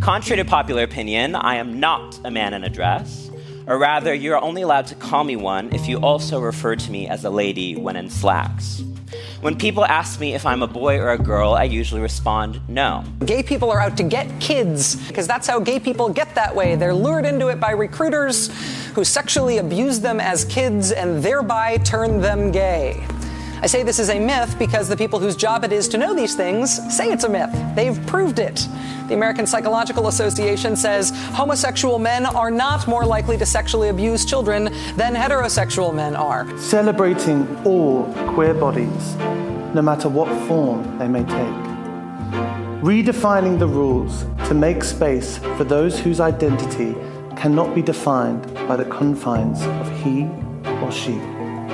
Contrary to popular opinion, I am not a man in a dress, or rather, you're only allowed to call me one if you also refer to me as a lady when in slacks. When people ask me if I'm a boy or a girl, I usually respond no. Gay people are out to get kids because that's how gay people get that way. They're lured into it by recruiters who sexually abuse them as kids and thereby turn them gay. I say this is a myth because the people whose job it is to know these things say it's a myth. They've proved it. The American Psychological Association says homosexual men are not more likely to sexually abuse children than heterosexual men are. Celebrating all queer bodies, no matter what form they may take. Redefining the rules to make space for those whose identity cannot be defined by the confines of he or she.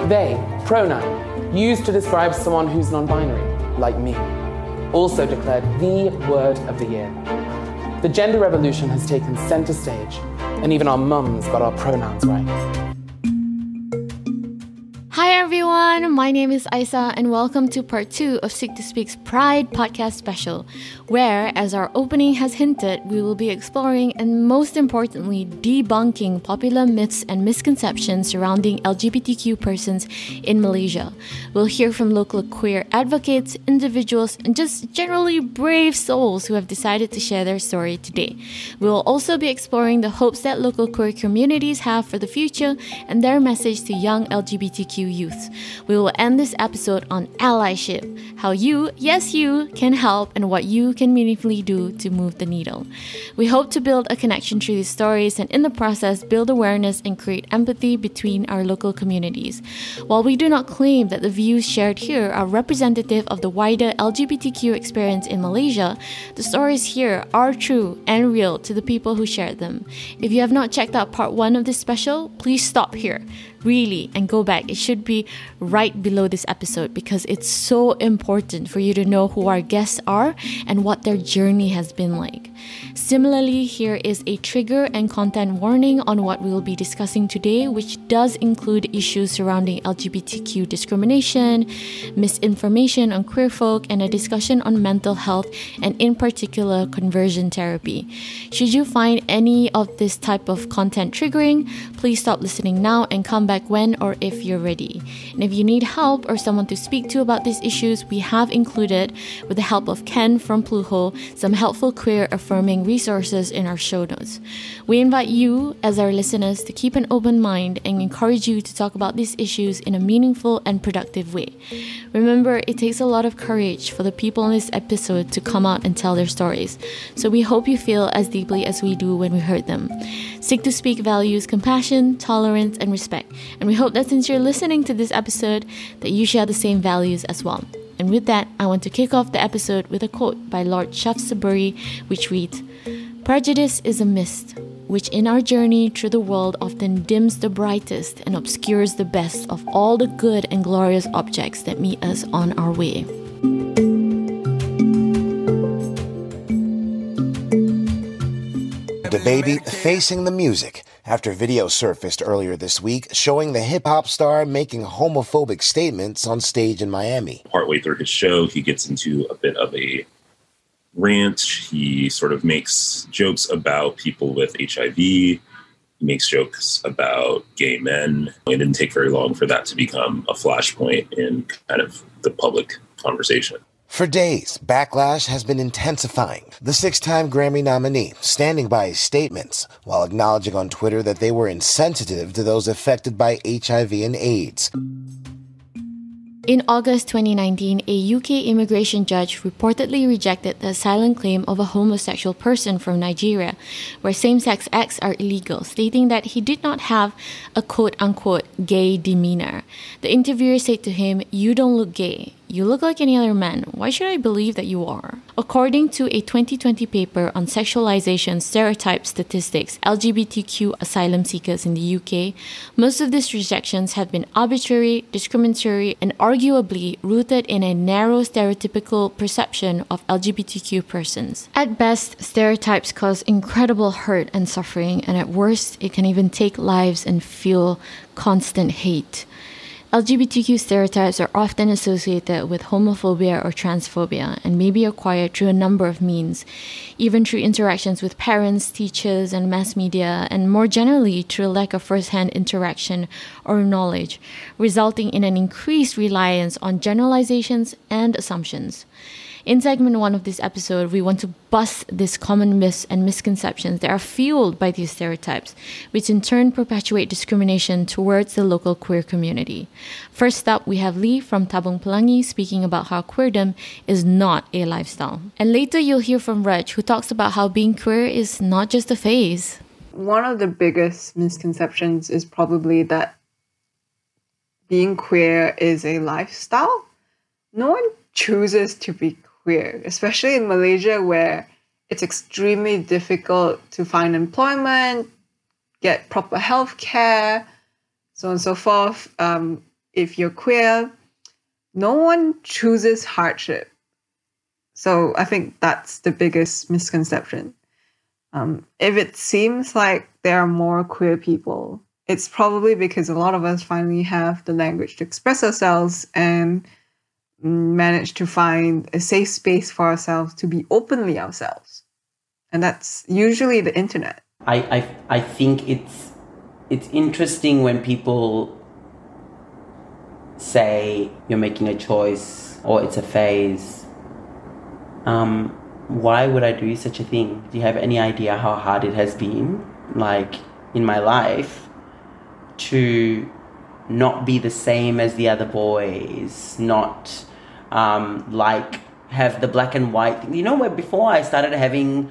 They, pronoun, used to describe someone who's non binary, like me, also declared the word of the year. The gender revolution has taken center stage, and even our mums got our pronouns right. Hi everyone, my name is Isa, and welcome to part two of Seek to Speak's Pride podcast special, where, as our opening has hinted, we will be exploring and most importantly, debunking popular myths and misconceptions surrounding LGBTQ persons in Malaysia. We'll hear from local queer advocates, individuals, and just generally brave souls who have decided to share their story today. We will also be exploring the hopes that local queer communities have for the future and their message to young LGBTQ youth. We will end this episode on allyship how you, yes, you, can help and what you can meaningfully do to move the needle. We hope to build a connection through these stories and in the process build awareness and create empathy between our local communities. While we do not claim that the views shared here are representative of the wider LGBTQ experience in Malaysia, the stories here are true and real to the people who shared them. If you have not checked out part one of this special, please stop here really and go back. It should be right below this episode because it's so important for you to know who our guests are and what their journey has been like. Similarly, here is a trigger and content warning on what we will be discussing today, which does include issues surrounding LGBTQ discrimination, misinformation on queer folk, and a discussion on mental health and, in particular, conversion therapy. Should you find any of this type of content triggering, please stop listening now and come back when or if you're ready. And if you need help or someone to speak to about these issues, we have included, with the help of Ken from Pluho, some helpful queer affirming resources in our show notes. We invite you, as our listeners, to keep an open mind and encourage you to talk about these issues in a meaningful and productive way. Remember, it takes a lot of courage for the people in this episode to come out and tell their stories, so we hope you feel as deeply as we do when we heard them. Seek to Speak values compassion, tolerance, and respect, and we hope that since you're listening to this episode, that you share the same values as well. And with that, I want to kick off the episode with a quote by Lord Shaftesbury, which reads Prejudice is a mist, which in our journey through the world often dims the brightest and obscures the best of all the good and glorious objects that meet us on our way. DaBaby facing the music after video surfaced earlier this week showing the hip hop star making homophobic statements on stage in Miami. Partway through his show, he gets into a bit of a rant. He sort of makes jokes about people with HIV. He makes jokes about gay men. It didn't take very long for that to become a flashpoint in kind of the public conversation. For days, backlash has been intensifying. The six time Grammy nominee standing by his statements while acknowledging on Twitter that they were insensitive to those affected by HIV and AIDS. In August 2019, a UK immigration judge reportedly rejected the asylum claim of a homosexual person from Nigeria, where same sex acts are illegal, stating that he did not have a quote unquote gay demeanor. The interviewer said to him, You don't look gay. You look like any other man. Why should I believe that you are? According to a 2020 paper on sexualization stereotype statistics, LGBTQ asylum seekers in the UK, most of these rejections have been arbitrary, discriminatory, and arguably rooted in a narrow stereotypical perception of LGBTQ persons. At best, stereotypes cause incredible hurt and suffering, and at worst, it can even take lives and fuel constant hate. LGBTQ stereotypes are often associated with homophobia or transphobia and may be acquired through a number of means, even through interactions with parents, teachers, and mass media, and more generally through a lack of first hand interaction or knowledge, resulting in an increased reliance on generalizations and assumptions. In segment one of this episode, we want to bust these common myths and misconceptions that are fueled by these stereotypes, which in turn perpetuate discrimination towards the local queer community. First up, we have Lee from Tabung Pelangi speaking about how queerdom is not a lifestyle. And later, you'll hear from Reg, who talks about how being queer is not just a phase. One of the biggest misconceptions is probably that being queer is a lifestyle. No one chooses to be queer, especially in Malaysia where it's extremely difficult to find employment, get proper health care, so on and so forth. Um, if you're queer, no one chooses hardship. So I think that's the biggest misconception. Um, if it seems like there are more queer people, it's probably because a lot of us finally have the language to express ourselves and manage to find a safe space for ourselves to be openly ourselves. And that's usually the internet. I, I, I think it's it's interesting when people say you're making a choice or it's a phase. Um, why would I do such a thing? Do you have any idea how hard it has been, like in my life, to not be the same as the other boys, not um, like have the black and white thing. You know, where before I started having,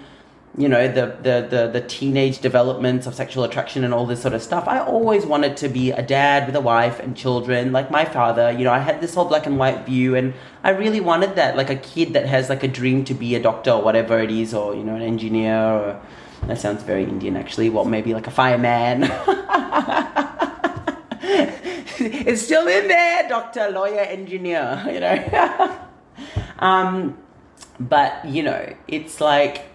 you know, the, the, the, the teenage developments of sexual attraction and all this sort of stuff, I always wanted to be a dad with a wife and children, like my father. You know, I had this whole black and white view, and I really wanted that, like a kid that has like a dream to be a doctor or whatever it is, or, you know, an engineer or. That sounds very Indian, actually. Well, maybe like a fireman. it's still in there, doctor, lawyer, engineer, you know. um, but, you know, it's like,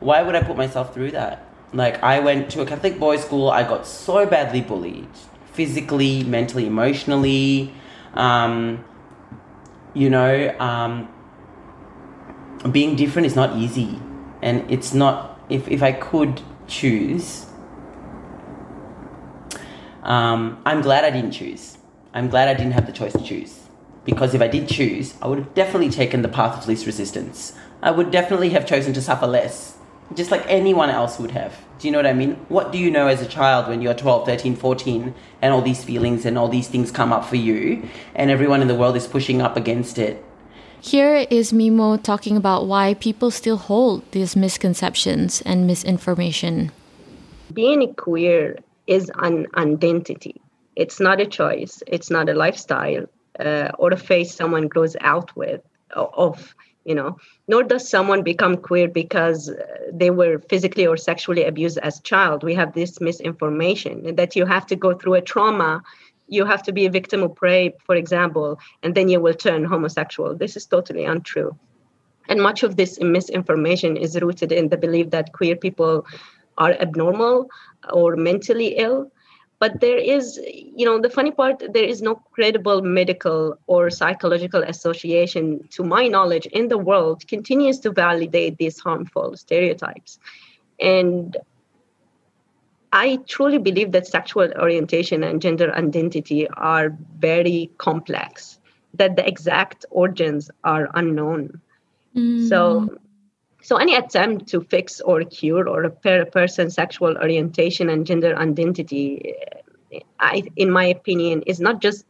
why would I put myself through that? Like, I went to a Catholic boys' school, I got so badly bullied physically, mentally, emotionally. Um, you know, um, being different is not easy. And it's not, if, if I could choose, um, I'm glad I didn't choose. I'm glad I didn't have the choice to choose. Because if I did choose, I would have definitely taken the path of least resistance. I would definitely have chosen to suffer less, just like anyone else would have. Do you know what I mean? What do you know as a child when you're 12, 13, 14, and all these feelings and all these things come up for you, and everyone in the world is pushing up against it? Here is Mimo talking about why people still hold these misconceptions and misinformation. Being queer is an identity. It's not a choice. It's not a lifestyle uh, or a face someone grows out with of you know. Nor does someone become queer because uh, they were physically or sexually abused as child. We have this misinformation that you have to go through a trauma. You have to be a victim of prey for example and then you will turn homosexual. This is totally untrue. And much of this misinformation is rooted in the belief that queer people are abnormal or mentally ill. But there is you know the funny part there is no credible medical or psychological association to my knowledge in the world continues to validate these harmful stereotypes. And i truly believe that sexual orientation and gender identity are very complex that the exact origins are unknown. Mm. so so any attempt to fix or cure or repair a person's sexual orientation and gender identity, I, in my opinion, is not just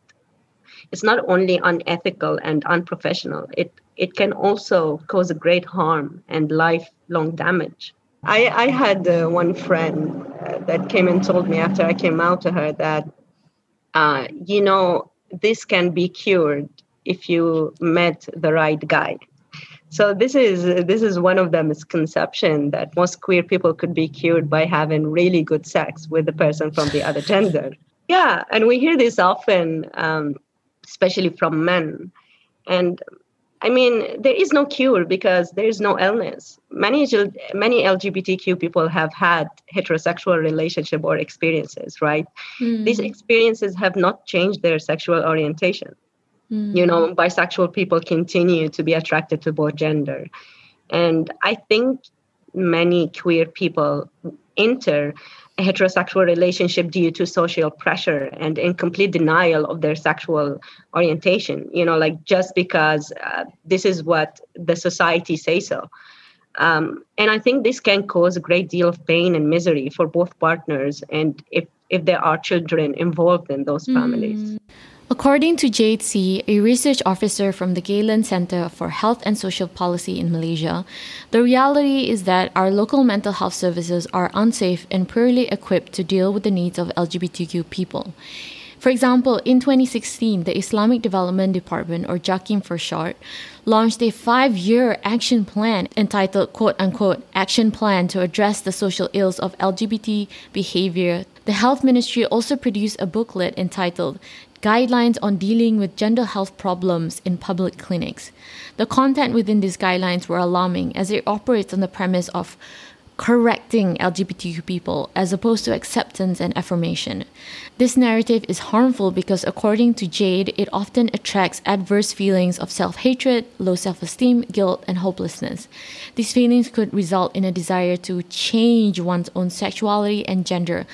it's not only unethical and unprofessional. It it can also cause a great harm and lifelong damage. I, I had uh, one friend uh, that came and told me after I came out to her that, uh, you know, this can be cured if you met the right guy. So this is this is one of the misconception that most queer people could be cured by having really good sex with the person from the other gender. Yeah, and we hear this often, um, especially from men. And I mean, there is no cure because there is no illness. Many many LGBTQ people have had heterosexual relationship or experiences, right? Mm. These experiences have not changed their sexual orientation. Mm. You know, bisexual people continue to be attracted to both gender, and I think many queer people enter a heterosexual relationship due to social pressure and in complete denial of their sexual orientation you know like just because uh, this is what the society says so um, and i think this can cause a great deal of pain and misery for both partners and if if there are children involved in those families mm. According to Jade See, a research officer from the Galen Center for Health and Social Policy in Malaysia, the reality is that our local mental health services are unsafe and poorly equipped to deal with the needs of LGBTQ people. For example, in 2016, the Islamic Development Department, or JAKIM for short, launched a five year action plan entitled quote unquote Action Plan to Address the Social Ills of LGBT Behavior. The Health Ministry also produced a booklet entitled guidelines on dealing with gender health problems in public clinics. The content within these guidelines were alarming as it operates on the premise of correcting LGBTQ people as opposed to acceptance and affirmation. This narrative is harmful because, according to Jade, it often attracts adverse feelings of self hatred, low self esteem, guilt, and hopelessness. These feelings could result in a desire to change one's own sexuality and gender,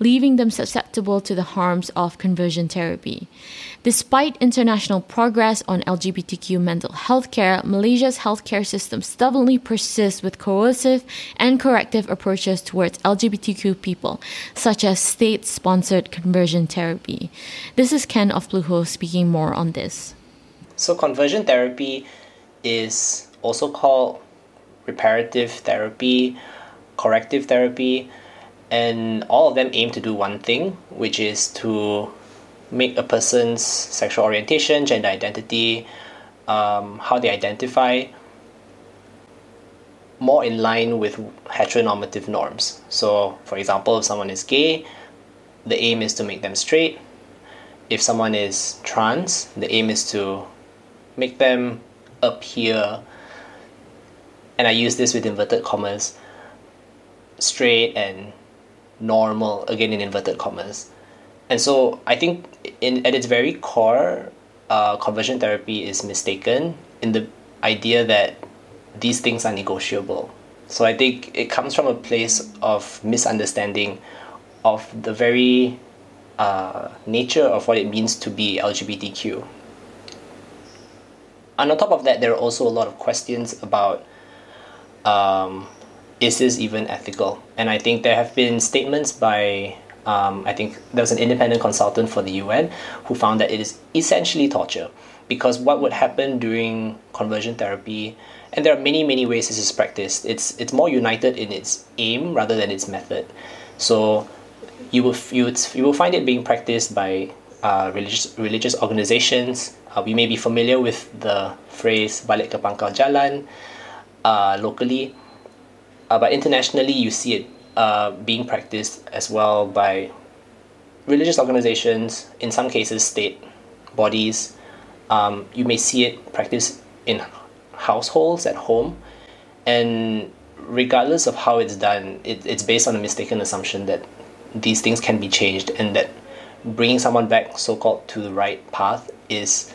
leaving them susceptible to the harms of conversion therapy. Despite international progress on LGBTQ mental health care, Malaysia's healthcare system stubbornly persists with coercive and corrective approaches towards LGBTQ people, such as state sponsored conversion therapy. This is Ken of Pluho speaking more on this. So, conversion therapy is also called reparative therapy, corrective therapy, and all of them aim to do one thing, which is to make a person's sexual orientation, gender identity, um, how they identify, more in line with heteronormative norms. So, for example, if someone is gay, the aim is to make them straight. If someone is trans, the aim is to make them appear, and I use this with inverted commas, straight and normal, again in inverted commas. And so I think in at its very core, uh, conversion therapy is mistaken in the idea that these things are negotiable. So I think it comes from a place of misunderstanding of the very uh, nature of what it means to be LGBTQ. And on top of that, there are also a lot of questions about um, is this even ethical? And I think there have been statements by um, I think there was an independent consultant for the UN who found that it is essentially torture because what would happen during conversion therapy and there are many many ways this is practiced it's it's more united in its aim rather than its method. So you will you, you will find it being practiced by uh, religious religious organizations. Uh, we may be familiar with the phrase balik ke pangkal jalan uh, locally. Uh, but internationally you see it uh, being practiced as well by religious organizations, in some cases, state bodies. Um, you may see it practiced in households at home. And regardless of how it's done, it, it's based on a mistaken assumption that these things can be changed and that bringing someone back so called to the right path is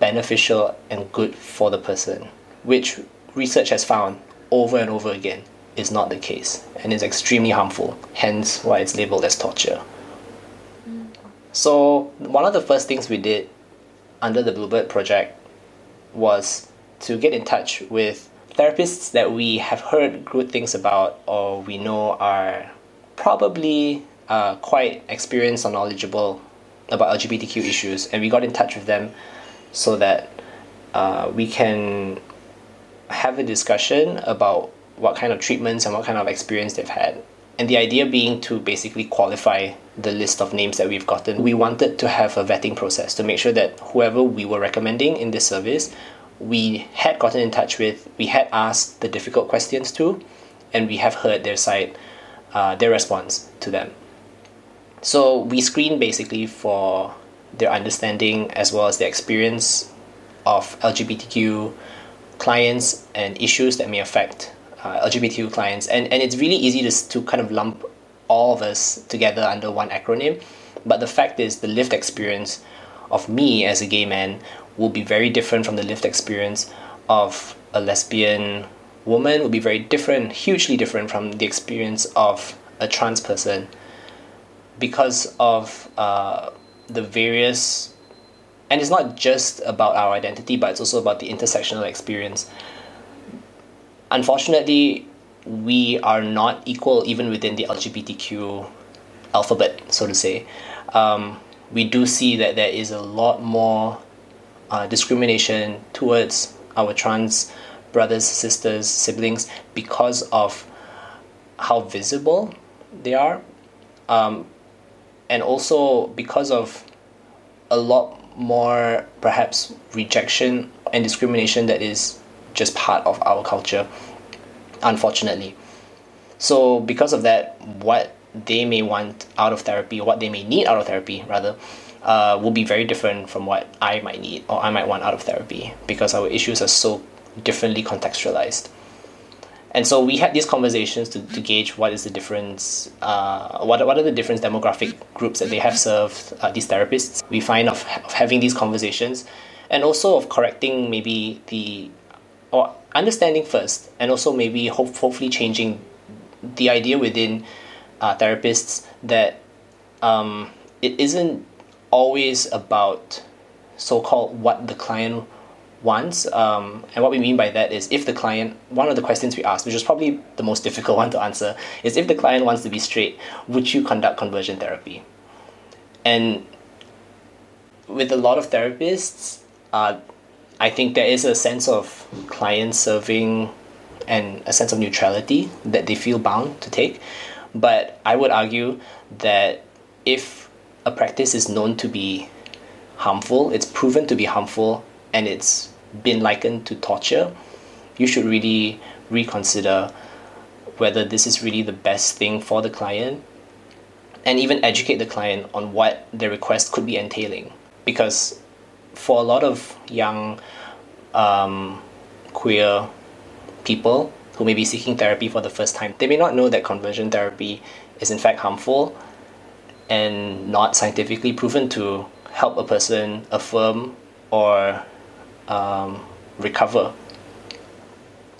beneficial and good for the person, which research has found over and over again is not the case and is extremely harmful, hence why it's labeled as torture. So, one of the first things we did under the Bluebird project was to get in touch with therapists that we have heard good things about or we know are probably uh, quite experienced or knowledgeable about LGBTQ issues, and we got in touch with them so that uh, we can have a discussion about what kind of treatments and what kind of experience they've had. And the idea being to basically qualify the list of names that we've gotten. We wanted to have a vetting process to make sure that whoever we were recommending in this service, we had gotten in touch with, we had asked the difficult questions to, and we have heard their side, uh, their response to them. So we screen basically for their understanding as well as their experience of LGBTQ clients and issues that may affect uh, LGBTQ clients. And, and it's really easy to, to kind of lump all of us together under one acronym. But the fact is, the lived experience of me as a gay man will be very different from the lived experience of a lesbian woman, will be very different, hugely different from the experience of a trans person because of uh, the various and it's not just about our identity but it's also about the intersectional experience unfortunately we are not equal even within the lgbtq alphabet so to say. Um, we do see that there is a lot more uh, discrimination towards our trans brothers sisters siblings because of how visible they are. Um, and also because of a lot more perhaps rejection and discrimination that is just part of our culture unfortunately so because of that what they may want out of therapy what they may need out of therapy rather uh, will be very different from what i might need or i might want out of therapy because our issues are so differently contextualized and so we had these conversations to, to gauge what is the difference, uh, what, what are the different demographic groups that they have served, uh, these therapists. We find of, of having these conversations and also of correcting maybe the, or understanding first, and also maybe hope, hopefully changing the idea within uh, therapists that um, it isn't always about so-called what the client wants. Um, and what we mean by that is if the client, one of the questions we ask, which is probably the most difficult one to answer, is if the client wants to be straight, would you conduct conversion therapy? And with a lot of therapists, uh, I think there is a sense of client serving and a sense of neutrality that they feel bound to take. But I would argue that if a practice is known to be harmful, it's proven to be harmful, and it's been likened to torture, you should really reconsider whether this is really the best thing for the client and even educate the client on what their request could be entailing. Because for a lot of young um, queer people who may be seeking therapy for the first time, they may not know that conversion therapy is in fact harmful and not scientifically proven to help a person affirm or um, recover.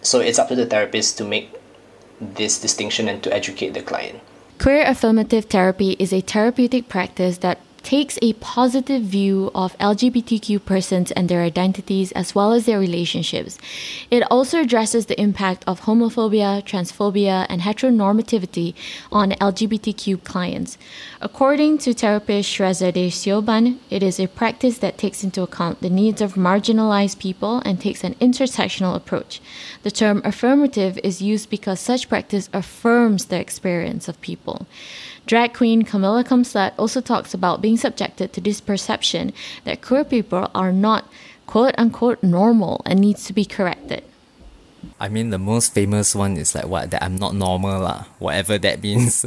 So it's up to the therapist to make this distinction and to educate the client. Queer affirmative therapy is a therapeutic practice that takes a positive view of LGBTQ persons and their identities as well as their relationships. It also addresses the impact of homophobia, transphobia, and heteronormativity on LGBTQ clients. According to therapist Shrazade Sioban, it is a practice that takes into account the needs of marginalized people and takes an intersectional approach. The term affirmative is used because such practice affirms the experience of people. Drag queen Camilla Kumslat also talks about being subjected to this perception that queer people are not quote unquote normal and needs to be corrected. I mean, the most famous one is like what that I'm not normal lah, whatever that means.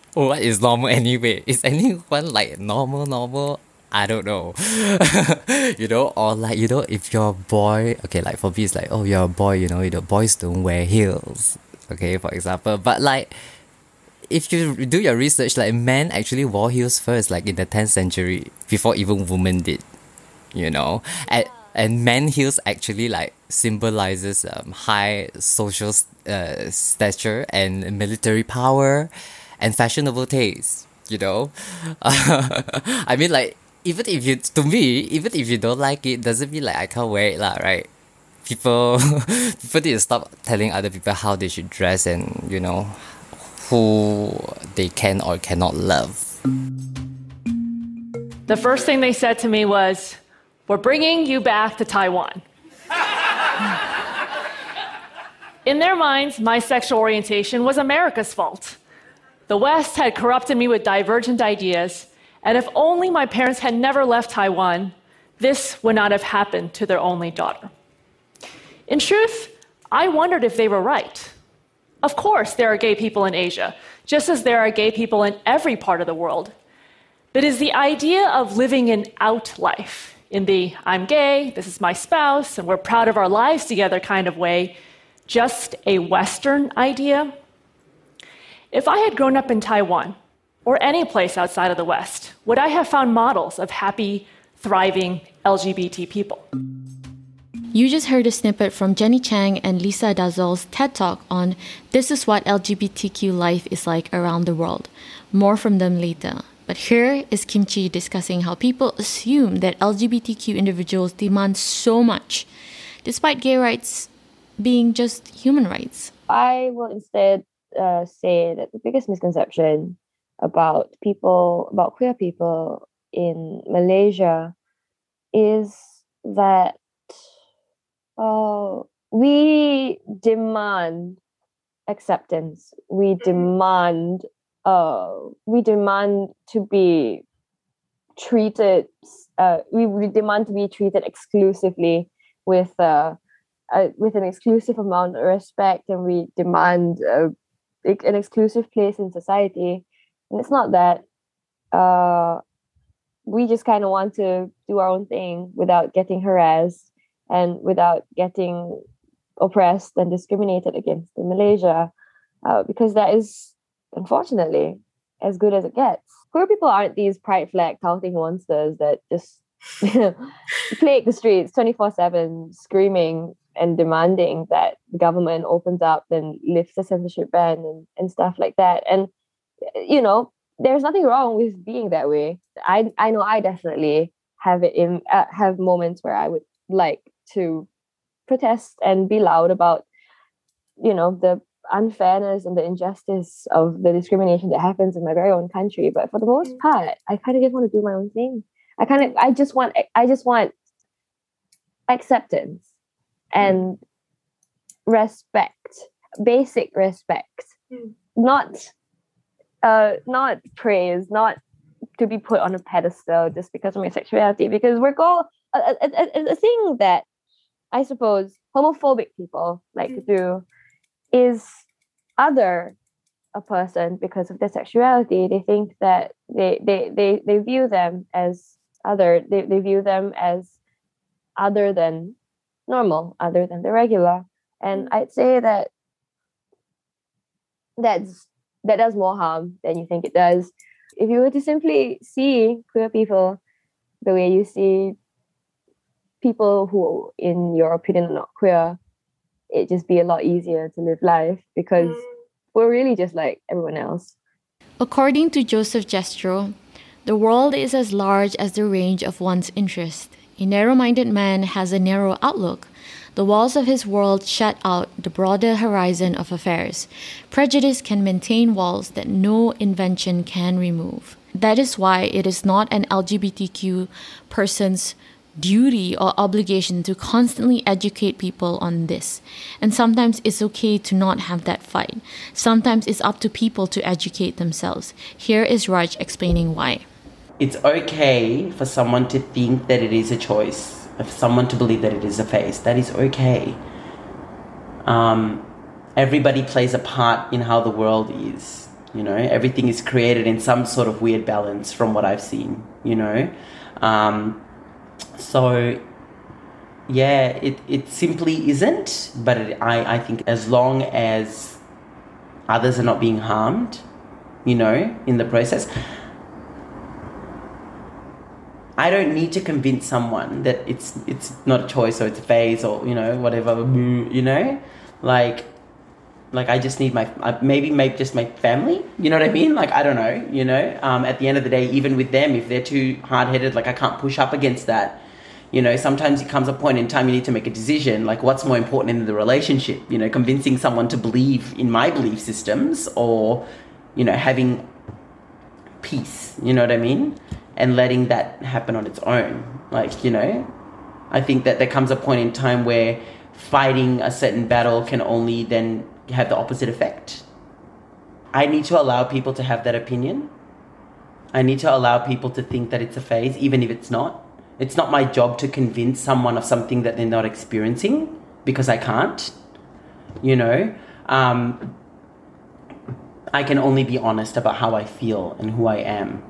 what is normal anyway? Is anyone like normal normal? I don't know. you know, or like you know, if you're a boy, okay, like for me it's like, oh you're a boy, you know, you know, boys don't wear heels. Okay, for example. But like if you do your research, like men actually wore heels first, like in the 10th century, before even women did, you know. And and men heels actually like symbolizes um, high social uh, stature and military power, and fashionable taste. You know, I mean like even if you to me even if you don't like it doesn't mean like I can't wear it lah right people people need to stop telling other people how they should dress and you know who they can or cannot love. The first thing they said to me was, We're bringing you back to Taiwan. In their minds, my sexual orientation was America's fault. The West had corrupted me with divergent ideas, and if only my parents had never left Taiwan, this would not have happened to their only daughter. In truth, I wondered if they were right. Of course, there are gay people in Asia, just as there are gay people in every part of the world. But is the idea of living an out life, in the I'm gay, this is my spouse, and we're proud of our lives together kind of way, just a Western idea? If I had grown up in Taiwan or any place outside of the West, would I have found models of happy, thriving LGBT people? You just heard a snippet from Jenny Chang and Lisa Dazols' TED Talk on This is what LGBTQ life is like around the world. More from them later. But here is Kimchi discussing how people assume that LGBTQ individuals demand so much, despite gay rights being just human rights. I will instead uh, say that the biggest misconception about people, about queer people in Malaysia, is that uh, we demand acceptance. We Mm-hmm. demand uh, we demand to be treated. Uh, we, we demand to be treated exclusively with uh, uh, with an exclusive amount of respect, and we demand uh, an exclusive place in society. And it's not that. Uh, we just kind of want to do our own thing without getting harassed and without getting oppressed and discriminated against in Malaysia, uh, because that is unfortunately as good as it gets. Queer people aren't these pride flag touting monsters that just plague the streets 24 7, screaming and demanding that the government opens up and lifts the censorship ban and, and stuff like that. And, you know, there's nothing wrong with being that way. I, I know I definitely have it in, uh, have moments where I would like to protest and be loud about, you know, the unfairness and the injustice of the discrimination that happens in my very own country. But for the most mm. part, I kind of just want to do my own thing. I kind of, I just want, I just want acceptance and mm. respect, basic respect, mm. not, uh, not praise, not to be put on a pedestal just because of my sexuality. Because we're all a, a, a, a thing that I suppose homophobic people like mm. to do is other a person because of their sexuality. They think that they they they, they view them as other. They, they view them as other than normal, other than the regular. And mm. I'd say that that's that does more harm than you think it does. If you were to simply see queer people the way you see people who, in your opinion, are not queer, it'd just be a lot easier to live life because mm. we're really just like everyone else. According to Joseph Jastrow, the world is as large as the range of one's interest. A narrow minded man has a narrow outlook. The walls of his world shut out the broader horizon of affairs. Prejudice can maintain walls that no invention can remove. That is why it is not an LGBTQ person's duty or obligation to constantly educate people on this. And sometimes it's okay to not have that fight. Sometimes it's up to people to educate themselves. Here is Raj explaining why. It's okay for someone to think that it is a choice, for someone to believe that it is a phase. That is okay. Um, everybody plays a part in how the world is. You know, everything is created in some sort of weird balance from what I've seen, you know. Um, so yeah it, it simply isn't but it, I, I think as long as others are not being harmed you know in the process i don't need to convince someone that it's it's not a choice or it's a phase or you know whatever you know? Like like I just need my maybe maybe just my family. You know what I mean? Like I don't know. You know, um, at the end of the day, even with them, if they're too hard headed, like I can't push up against that. You know, sometimes it comes a point in time you need to make a decision. Like what's more important in the relationship? You know, convincing someone to believe in my belief systems, or you know, having peace. You know what I mean? And letting that happen on its own. Like you know, I think that there comes a point in time where fighting a certain battle can only then have the opposite effect. I need to allow people to have that opinion. I need to allow people to think that it's a phase, even if it's not. It's not my job to convince someone of something that they're not experiencing because I can't. You know, um, I can only be honest about how I feel and who I am.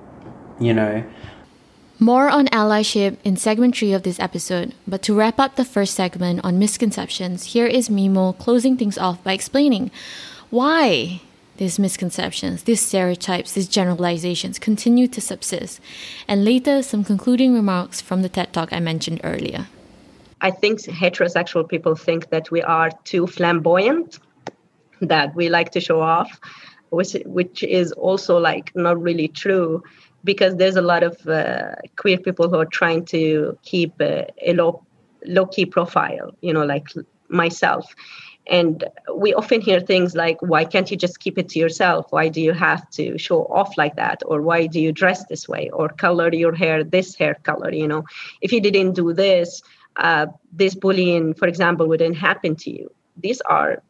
You know. More on allyship in segment 3 of this episode, but to wrap up the first segment on misconceptions, here is Mimo closing things off by explaining why these misconceptions, these stereotypes, these generalizations continue to subsist, and later some concluding remarks from the TED Talk I mentioned earlier. I think heterosexual people think that we are too flamboyant, that we like to show off, which which is also like not really true because there's a lot of uh, queer people who are trying to keep a, a low low key profile, you know, like myself. And we often hear things like, why can't you just keep it to yourself? Why do you have to show off like that? Or why do you dress this way? Or color your hair this hair color? You know, if you didn't do this, uh, this bullying, for example, wouldn't happen to you. These are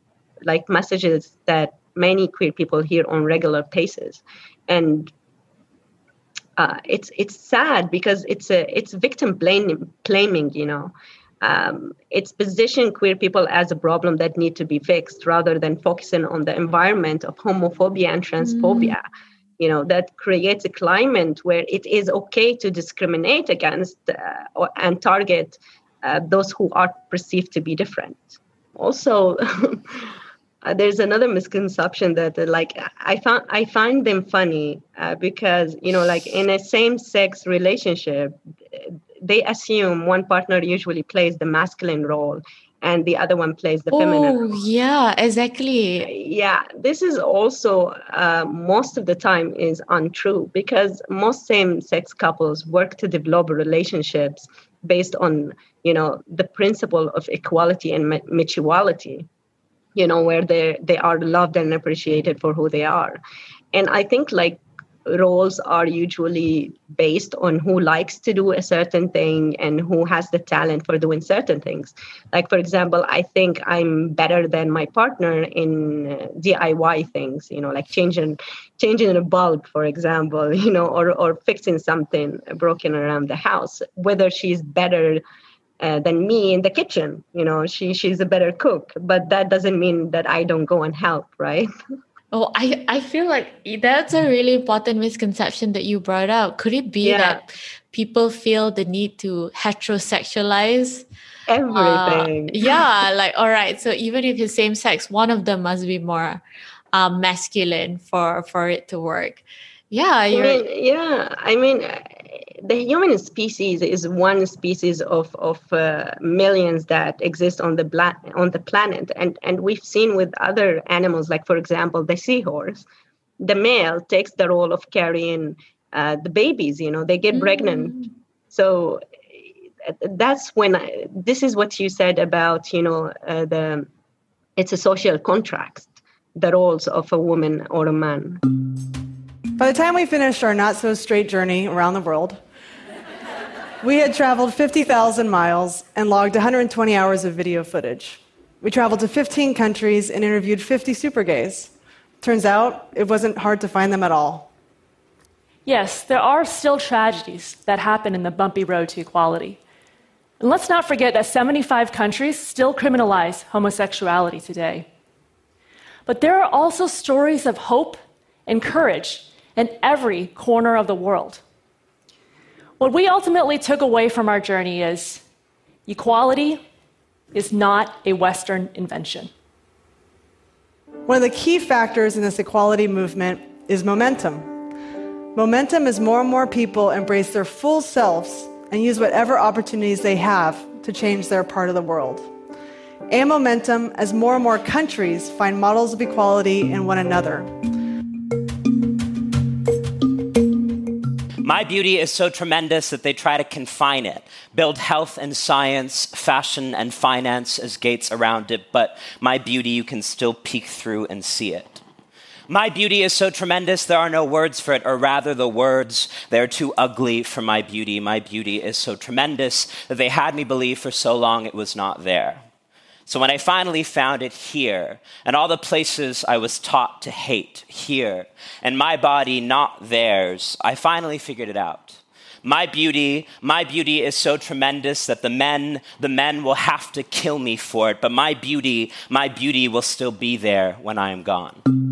like messages that many queer people hear on regular basis, and uh, it's it's sad because it's a it's victim blaming, blaming you know. Um, it's positioning queer people as a problem that need to be fixed rather than focusing on the environment of homophobia and transphobia. Mm. You know that creates a climate where it is okay to discriminate against uh, and target uh, those who are perceived to be different. Also, uh, there's another misconception that uh, like I find I find them funny uh, because you know like in a same-sex relationship, they assume one partner usually plays the masculine role and the other one plays the oh, feminine role. yeah exactly yeah this is also uh, most of the time is untrue because most same-sex couples work to develop relationships based on you know the principle of equality and mutuality you know where they they are loved and appreciated for who they are and i think like roles are usually based on who likes to do a certain thing and who has the talent for doing certain things. Like, for example, I think I'm better than my partner in uh, DIY things, you know, like changing changing a bulb, for example, you know, or, or fixing something broken around the house, whether she's better uh, than me in the kitchen. You know, she she's a better cook, but that doesn't mean that I don't go and help, right? Oh, I, I feel like that's a really important misconception that you brought up. Could it be yeah. that people feel the need to heterosexualize everything? Uh, yeah, like all right. So even if it's same sex, one of them must be more um, masculine for for it to work. Yeah, I mean, yeah. I mean, the human species is one species of of uh, millions that exist on the bla- on the planet, and and we've seen with other animals, like for example, the seahorse, the male takes the role of carrying uh, the babies. You know, they get mm. pregnant, so uh, that's when I, this is what you said about you know uh, the it's a social contract, the roles of a woman or a man. By the time we finished our not so straight journey around the world, we had traveled 50,000 miles and logged 120 hours of video footage. We traveled to 15 countries and interviewed 50 super gays. Turns out it wasn't hard to find them at all. Yes, there are still tragedies that happen in the bumpy road to equality. And let's not forget that 75 countries still criminalize homosexuality today. But there are also stories of hope and courage in every corner of the world. What we ultimately took away from our journey is equality is not a Western invention. One of the key factors in this equality movement is momentum. Momentum is more and more people embrace their full selves and use whatever opportunities they have to change their part of the world. And momentum as more and more countries find models of equality in one another. My beauty is so tremendous that they try to confine it, build health and science, fashion and finance as gates around it, but my beauty you can still peek through and see it. My beauty is so tremendous, there are no words for it, or rather, the words, they're too ugly for my beauty. My beauty is so tremendous that they had me believe for so long it was not there. So when I finally found it here, and all the places I was taught to hate here, and my body not theirs, I finally figured it out. My beauty, my beauty is so tremendous that the men, the men will have to kill me for it, but my beauty, my beauty will still be there when I am gone.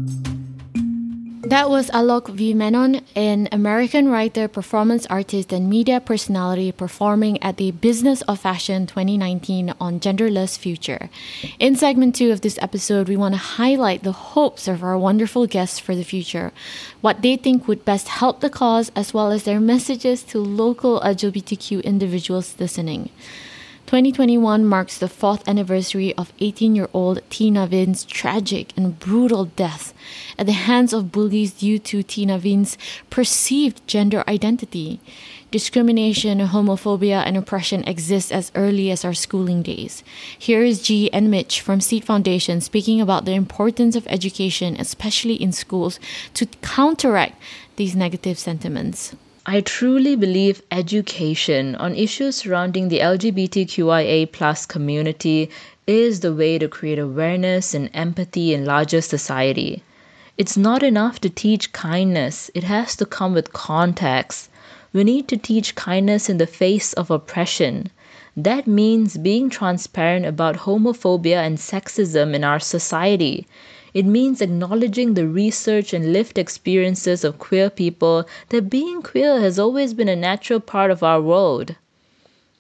That was Alok V. Menon, an American writer, performance artist, and media personality performing at the Business of Fashion 2019 on Genderless Future. In segment two of this episode, we want to highlight the hopes of our wonderful guests for the future, what they think would best help the cause, as well as their messages to local LGBTQ individuals listening. 2021 marks the fourth anniversary of 18 year old T. Nhaveen's tragic and brutal death at the hands of bullies due to T. Nhaveen's perceived gender identity. Discrimination, homophobia, and oppression exist as early as our schooling days. Here is G and Mitch from Seed Foundation speaking about the importance of education, especially in schools, to counteract these negative sentiments. I truly believe education on issues surrounding the LGBTQIA plus community is the way to create awareness and empathy in larger society. It's not enough to teach kindness, it has to come with context. We need to teach kindness in the face of oppression. That means being transparent about homophobia and sexism in our society. It means acknowledging the research and lived experiences of queer people that being queer has always been a natural part of our world.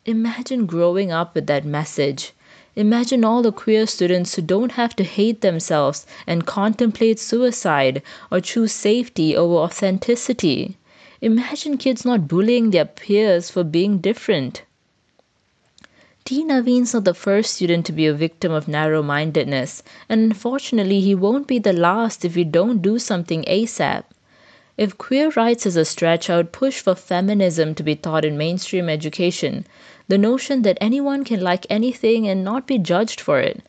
Imagine growing up with that message. Imagine all the queer students who don't have to hate themselves and contemplate suicide or choose safety over authenticity. Imagine kids not bullying their peers for being different. T. Nhaveen's not the first student to be a victim of narrow mindedness, and unfortunately, he won't be the last if we don't do something ASAP. If queer rights is a stretch, I would push for feminism to be taught in mainstream education. The notion that anyone can like anything and not be judged for it.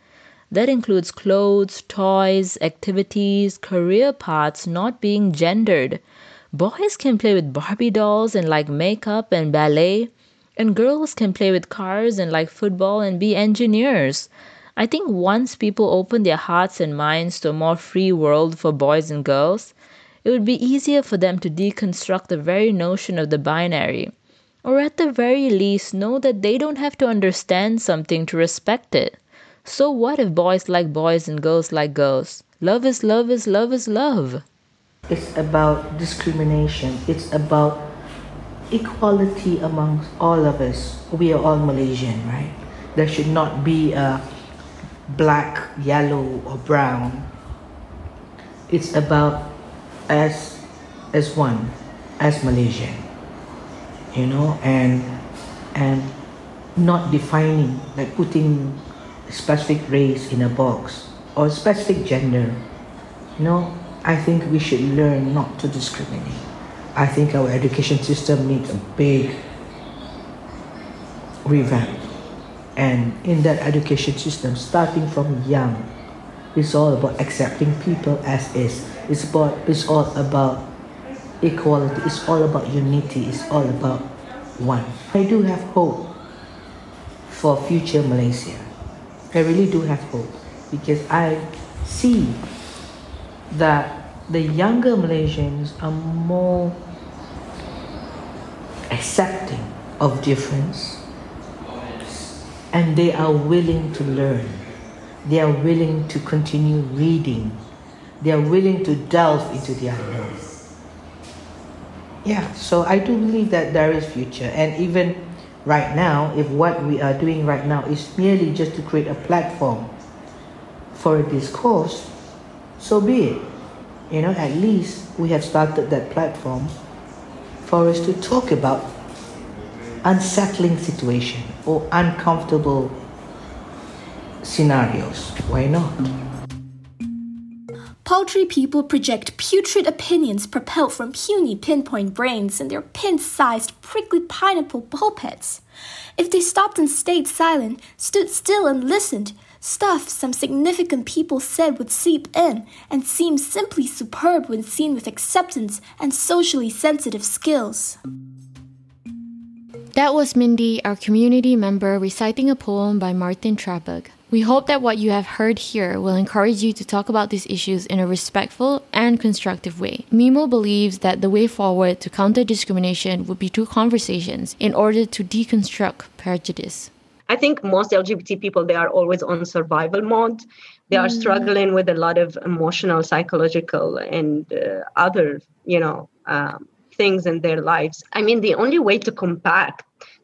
That includes clothes, toys, activities, career paths not being gendered. Boys can play with Barbie dolls and like makeup and ballet. And girls can play with cars and like football and be engineers. I think once people open their hearts and minds to a more free world for boys and girls, it would be easier for them to deconstruct the very notion of the binary. Or at the very least, know that they don't have to understand something to respect it. So what if boys like boys and girls like girls? Love is love is love is love. It's about discrimination. It's about equality amongst all of us. We are all Malaysian, right? There should not be a black, yellow, or brown. It's about as as one, as Malaysian. You know, and and not defining like putting a specific race in a box or a specific gender. You know, I think we should learn not to discriminate. I think our education system needs a big revamp. And in that education system, starting from young, it's all about accepting people as is. It's about it's all about equality. It's all about unity. It's all about one. I do have hope for future Malaysia. I really do have hope because I see that the younger Malaysians are more accepting of difference and they are willing to learn. They are willing to continue reading. They are willing to delve into the unknown. Yeah, so I do believe that there is future. And even right now, if what we are doing right now is merely just to create a platform for a discourse, so be it. You know, at least we have started that platform for us to talk about unsettling situation or uncomfortable scenarios. Why not? Paltry people project putrid opinions propelled from puny pinpoint brains in their pin sized prickly pineapple pulpits. If they stopped and stayed silent, stood still and listened, stuff some significant people said would seep in and seem simply superb when seen with acceptance and socially sensitive skills. That was Mindy, our community member, reciting a poem by Martin Trabug. We hope that what you have heard here will encourage you to talk about these issues in a respectful and constructive way. Mimo believes that the way forward to counter discrimination would be through conversations in order to deconstruct prejudice. I think most LGBT people they are always on survival mode. they are Mm. struggling with a lot of emotional psychological and uh, other you know um, things in their lives. I mean the only way to combat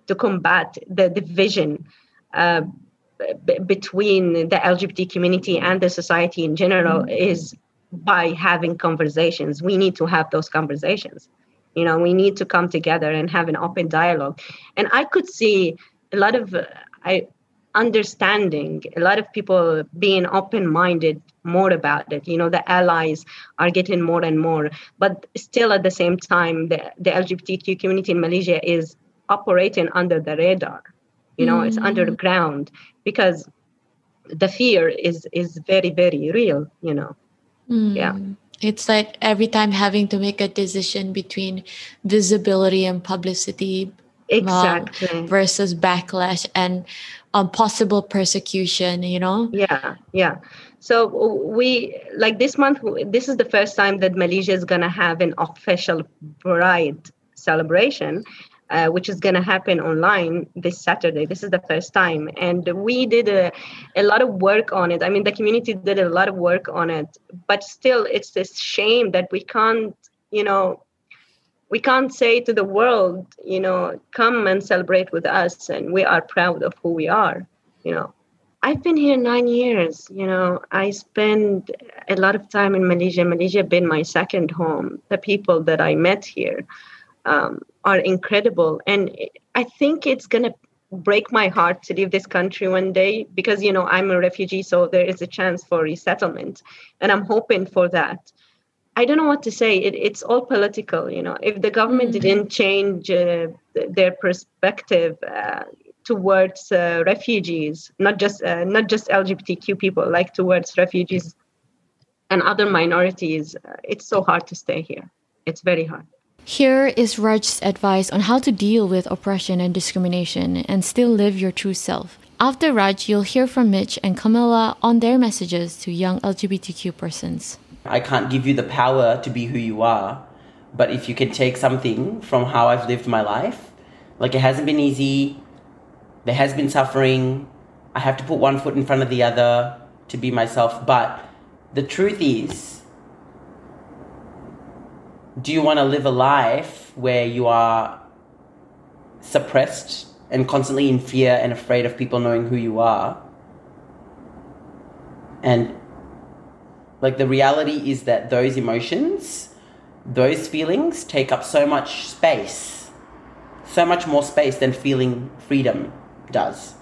to combat the division uh, b- between the lgbt community and the society in general is by having conversations. We need to have those conversations. You know we need to come together and have an open dialogue. And i could see a lot of uh, i understanding a lot of people being open minded more about it you know the allies are getting more and more but still at the same time the, the lgbtq community in malaysia is operating under the radar you know it's Mm. underground because the fear is is very very real you know yeah Mm. It's like every time having to make a decision between visibility and publicity um, Exactly. versus backlash and um, possible persecution, you know? Yeah, yeah. So we like this month. This is the first time that Malaysia is going to have an official Pride celebration, uh, which is going to happen online this Saturday. This is the first time, and we did a, a lot of work on it. I mean, the community did a lot of work on it, but still, it's this shame that we can't, you know, we can't say to the world, you know, come and celebrate with us, and we are proud of who we are, you know. I've been here nine years. You know, I spend a lot of time in Malaysia. Malaysia been my second home. The people that I met here um, are incredible, and I think it's gonna break my heart to leave this country one day because you know I'm a refugee, so there is a chance for resettlement, and I'm hoping for that. I don't know what to say. It, it's all political, you know. If the government didn't change uh, their perspective uh, towards uh, refugees, not just uh, not just LGBTQ people, like towards refugees and other minorities, uh, it's so hard to stay here. It's very hard. Here is Raj's advice on how to deal with oppression and discrimination and still live your true self. After Raj, you'll hear from Mitch and Camilla on their messages to young LGBTQ persons. I can't give you the power to be who you are, but if you can take something from how I've lived my life, like it hasn't been easy, there has been suffering, I have to put one foot in front of the other to be myself, but the truth is, do you want to live a life where you are suppressed and constantly in fear and afraid of people knowing who you are? And like the reality is that those emotions, those feelings take up so much space, so much more space than feeling freedom does.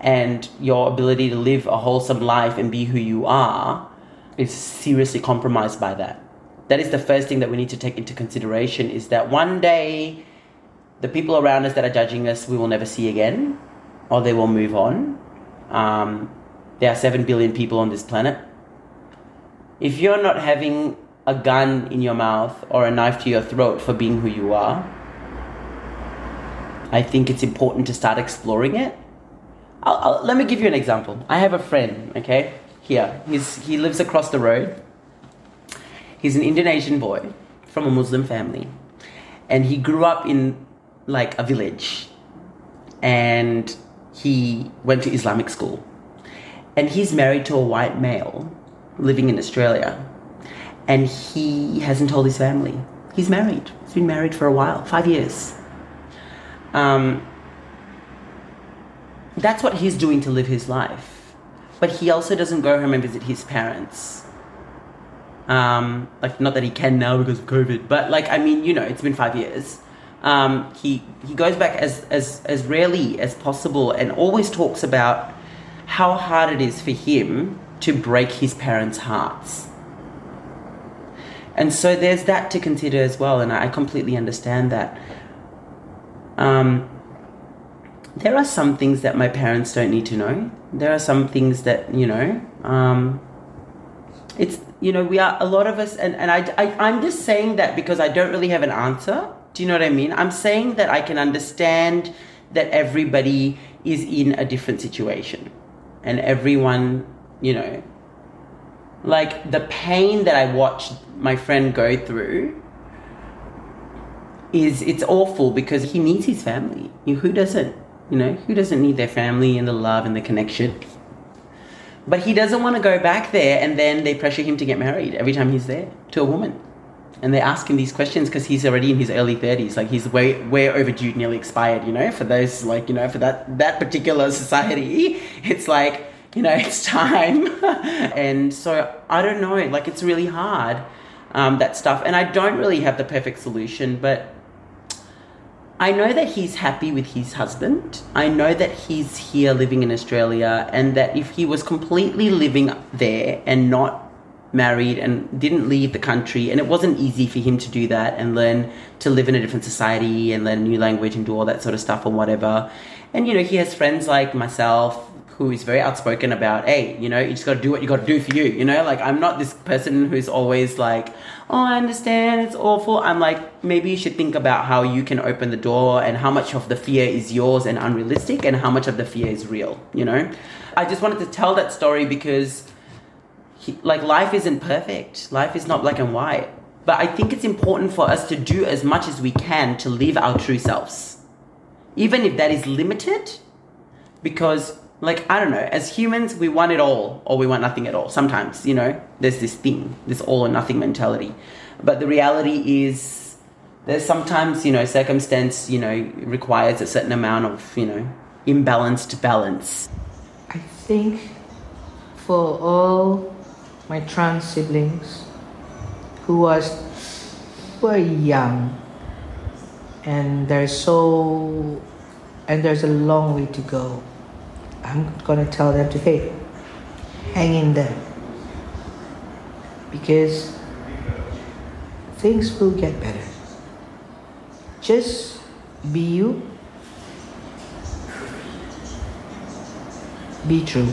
And your ability to live a wholesome life and be who you are is seriously compromised by that. That is the first thing that we need to take into consideration is that one day the people around us that are judging us we will never see again or they will move on. Um, there are 7 billion people on this planet if you're not having a gun in your mouth or a knife to your throat for being who you are, I think it's important to start exploring it. I'll, I'll, let me give you an example. I have a friend, okay, here. He's, he lives across the road. He's an Indonesian boy from a Muslim family. And he grew up in like a village. And he went to Islamic school. And he's married to a white male living in Australia. And he hasn't told his family. He's married. He's been married for a while, five years. Um, that's what he's doing to live his life. But he also doesn't go home and visit his parents. Um, like, not that he can now because of COVID, but like, I mean, you know, it's been five years. Um, he he goes back as, as as rarely as possible and always talks about how hard it is for him to break his parents' hearts. And so there's that to consider as well, and I completely understand that. Um, there are some things that my parents don't need to know. There are some things that, you know, um, it's, you know, we are, a lot of us, and, and I, I, I'm just saying that because I don't really have an answer. Do you know what I mean? I'm saying that I can understand that everybody is in a different situation and everyone you know like the pain that i watched my friend go through is it's awful because he needs his family who doesn't you know who doesn't need their family and the love and the connection But he doesn't want to go back there, and then they pressure him to get married every time he's there to a woman. And they ask him these questions because he's already in his early thirties, like he's way way overdue, nearly expired. You know, for those like you know for that that particular society, it's like you know it's time. and so I don't know, like it's really hard um, that stuff, and I don't really have the perfect solution, but I know that he's happy with his husband. I know that he's here living in Australia, and that if he was completely living there and not married and didn't leave the country, and it wasn't easy for him to do that and learn to live in a different society and learn a new language and do all that sort of stuff or whatever. And you know, he has friends like myself who is very outspoken about, hey, you know, you just got to do what you got to do for you. You know, like I'm not this person who's always like, oh, I understand, it's awful. I'm like, maybe you should think about how you can open the door and how much of the fear is yours and unrealistic and how much of the fear is real, you know? I just wanted to tell that story because, he, like, life isn't perfect, life is not black and white. But I think it's important for us to do as much as we can to live our true selves, even if that is limited, because like I don't know, as humans we want it all or we want nothing at all. Sometimes, you know, there's this thing, this all or nothing mentality. But the reality is there's sometimes, you know, circumstance, you know, requires a certain amount of, you know, imbalanced balance. I think for all my trans siblings who was who are young and there's so and there's a long way to go I'm going to tell them to, hey, hang in there. Because things will get better. Just be you, be true.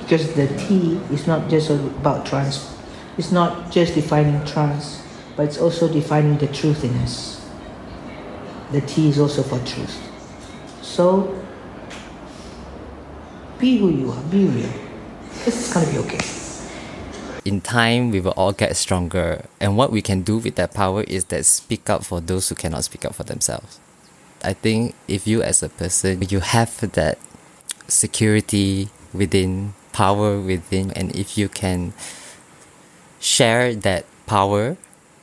Because the T is not just about trans, it's not just defining trans, but it's also defining the truth in us. The T is also for truth. So be who you are, be real. It's gonna be okay. In time, we will all get stronger, and what we can do with that power is that speak up for those who cannot speak up for themselves. I think if you, as a person, you have that security within, power within, and if you can share that power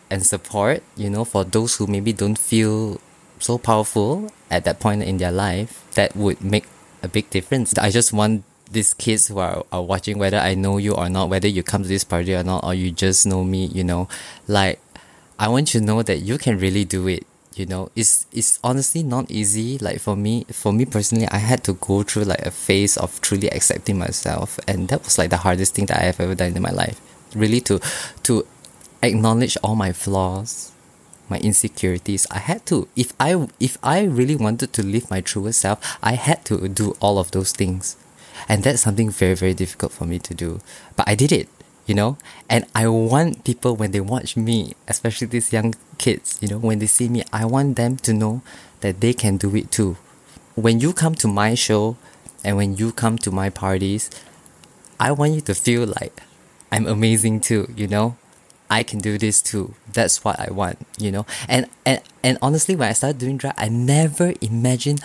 and support, you know, for those who maybe don't feel so powerful at that point in their life, that would make a big difference. I just want these kids who are, are watching, whether I know you or not, whether you come to this party or not, or you just know me, you know, like I want you to know that you can really do it. You know, it's it's honestly not easy. Like for me, for me personally, I had to go through like a phase of truly accepting myself, and that was like the hardest thing that I have ever done in my life. Really to to acknowledge all my flaws, my insecurities. I had to if i if i really wanted to live my truest self i had to do all of those things. And that's something very very difficult for me to do. But i did it you know? And i want people when they watch me especially these young kids you know when they see me i want them to know that they can do it too. When you come to my show and when you come to my parties i want you to feel like i'm amazing too you know I can do this too. That's what I want, you know. And and and honestly, when I started doing drag, I never imagined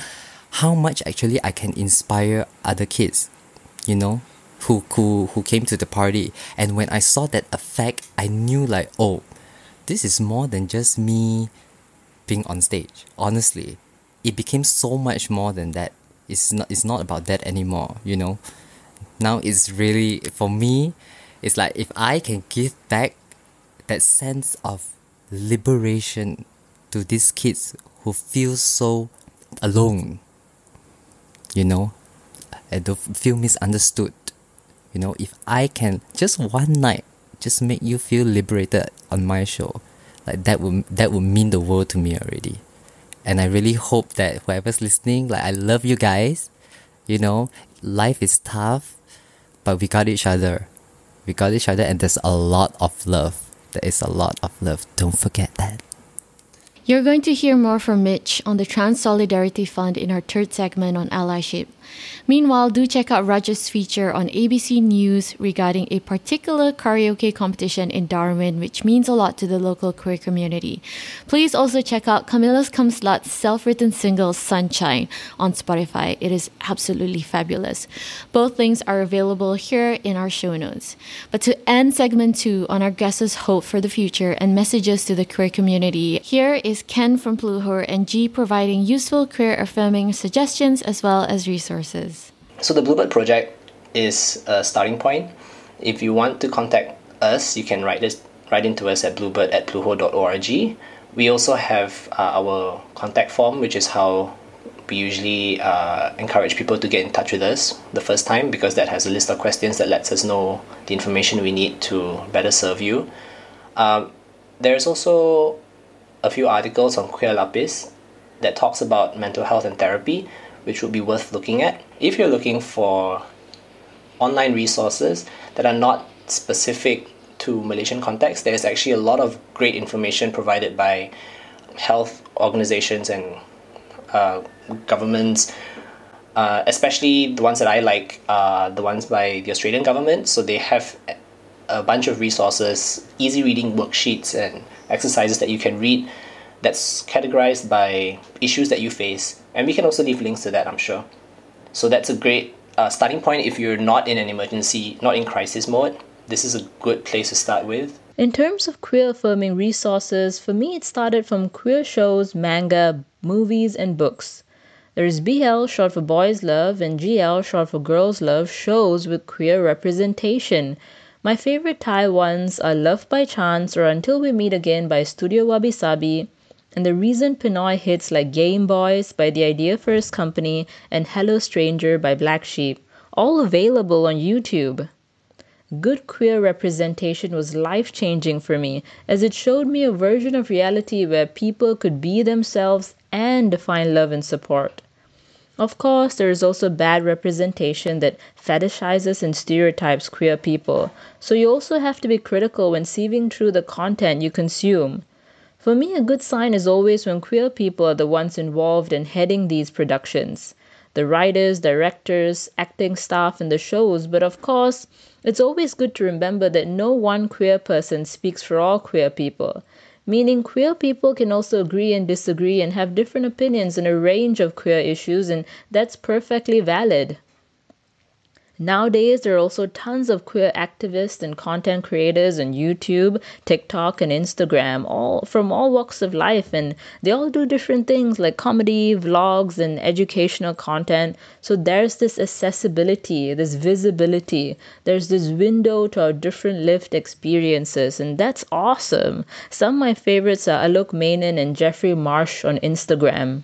how much actually I can inspire other kids, you know, who who who came to the party. And when I saw that effect, I knew like, oh, this is more than just me being on stage. Honestly, it became so much more than that. It's not it's not about that anymore, you know. Now it's really for me, it's like if I can give back that sense of liberation to these kids who feel so alone, you know, and feel misunderstood. You know, if I can just one night just make you feel liberated on my show, like that would that would mean the world to me already. And I really hope that whoever's listening, like I love you guys. You know, life is tough, but we got each other. We got each other and there's a lot of love there is a lot of love. Don't forget that. You're going to hear more from Mitch on the Trans Solidarity Fund in our third segment on allyship. Meanwhile, do check out Raj's feature on ABC News regarding a particular karaoke competition in Darwin, which means a lot to the local queer community. Please also check out Camilla's Cum Slut's self written single Sunshine on Spotify. It is absolutely fabulous. Both links are available here in our show notes. But to end segment two on our guest's hope for the future and messages to the queer community, here is Ken from Pluho and G providing useful queer affirming suggestions as well as resources. So the Bluebird project is a starting point. If you want to contact us, you can write this write into us at bluebird at pluho.org. We also have uh, our contact form, which is how we usually uh, encourage people to get in touch with us the first time because that has a list of questions that lets us know the information we need to better serve you. Um, there's also a few articles on Queer Lapis that talks about mental health and therapy, which would be worth looking at. If you're looking for online resources that are not specific to Malaysian context, there's actually a lot of great information provided by health organizations and uh, governments, uh, especially the ones that I like, uh, the ones by the Australian government. So they have a bunch of resources, easy reading worksheets, and exercises that you can read that's categorized by issues that you face. And we can also leave links to that, I'm sure. So that's a great uh, starting point if you're not in an emergency, not in crisis mode. This is a good place to start with. In terms of queer affirming resources, for me it started from queer shows, manga, movies, and books. There is BL, short for Boys Love, and GL, short for Girls Love, shows with queer representation. My favorite Thai ones are Love by Chance or Until We Meet Again by Studio Wabi Sabi, and the recent Pinoy hits like Game Boys by the Idea First Company and Hello Stranger by Black Sheep, all available on YouTube. Good queer representation was life changing for me as it showed me a version of reality where people could be themselves and find love and support. Of course, there is also bad representation that fetishizes and stereotypes queer people, so you also have to be critical when sieving through the content you consume. For me, a good sign is always when queer people are the ones involved in heading these productions the writers, directors, acting staff, and the shows, but of course, it's always good to remember that no one queer person speaks for all queer people, meaning queer people can also agree and disagree and have different opinions on a range of queer issues, and that's perfectly valid. Nowadays, there are also tons of queer activists and content creators on YouTube, TikTok, and Instagram, all from all walks of life, and they all do different things like comedy, vlogs, and educational content. So there's this accessibility, this visibility, there's this window to our different lived experiences, and that's awesome. Some of my favorites are Alok Menon and Jeffrey Marsh on Instagram.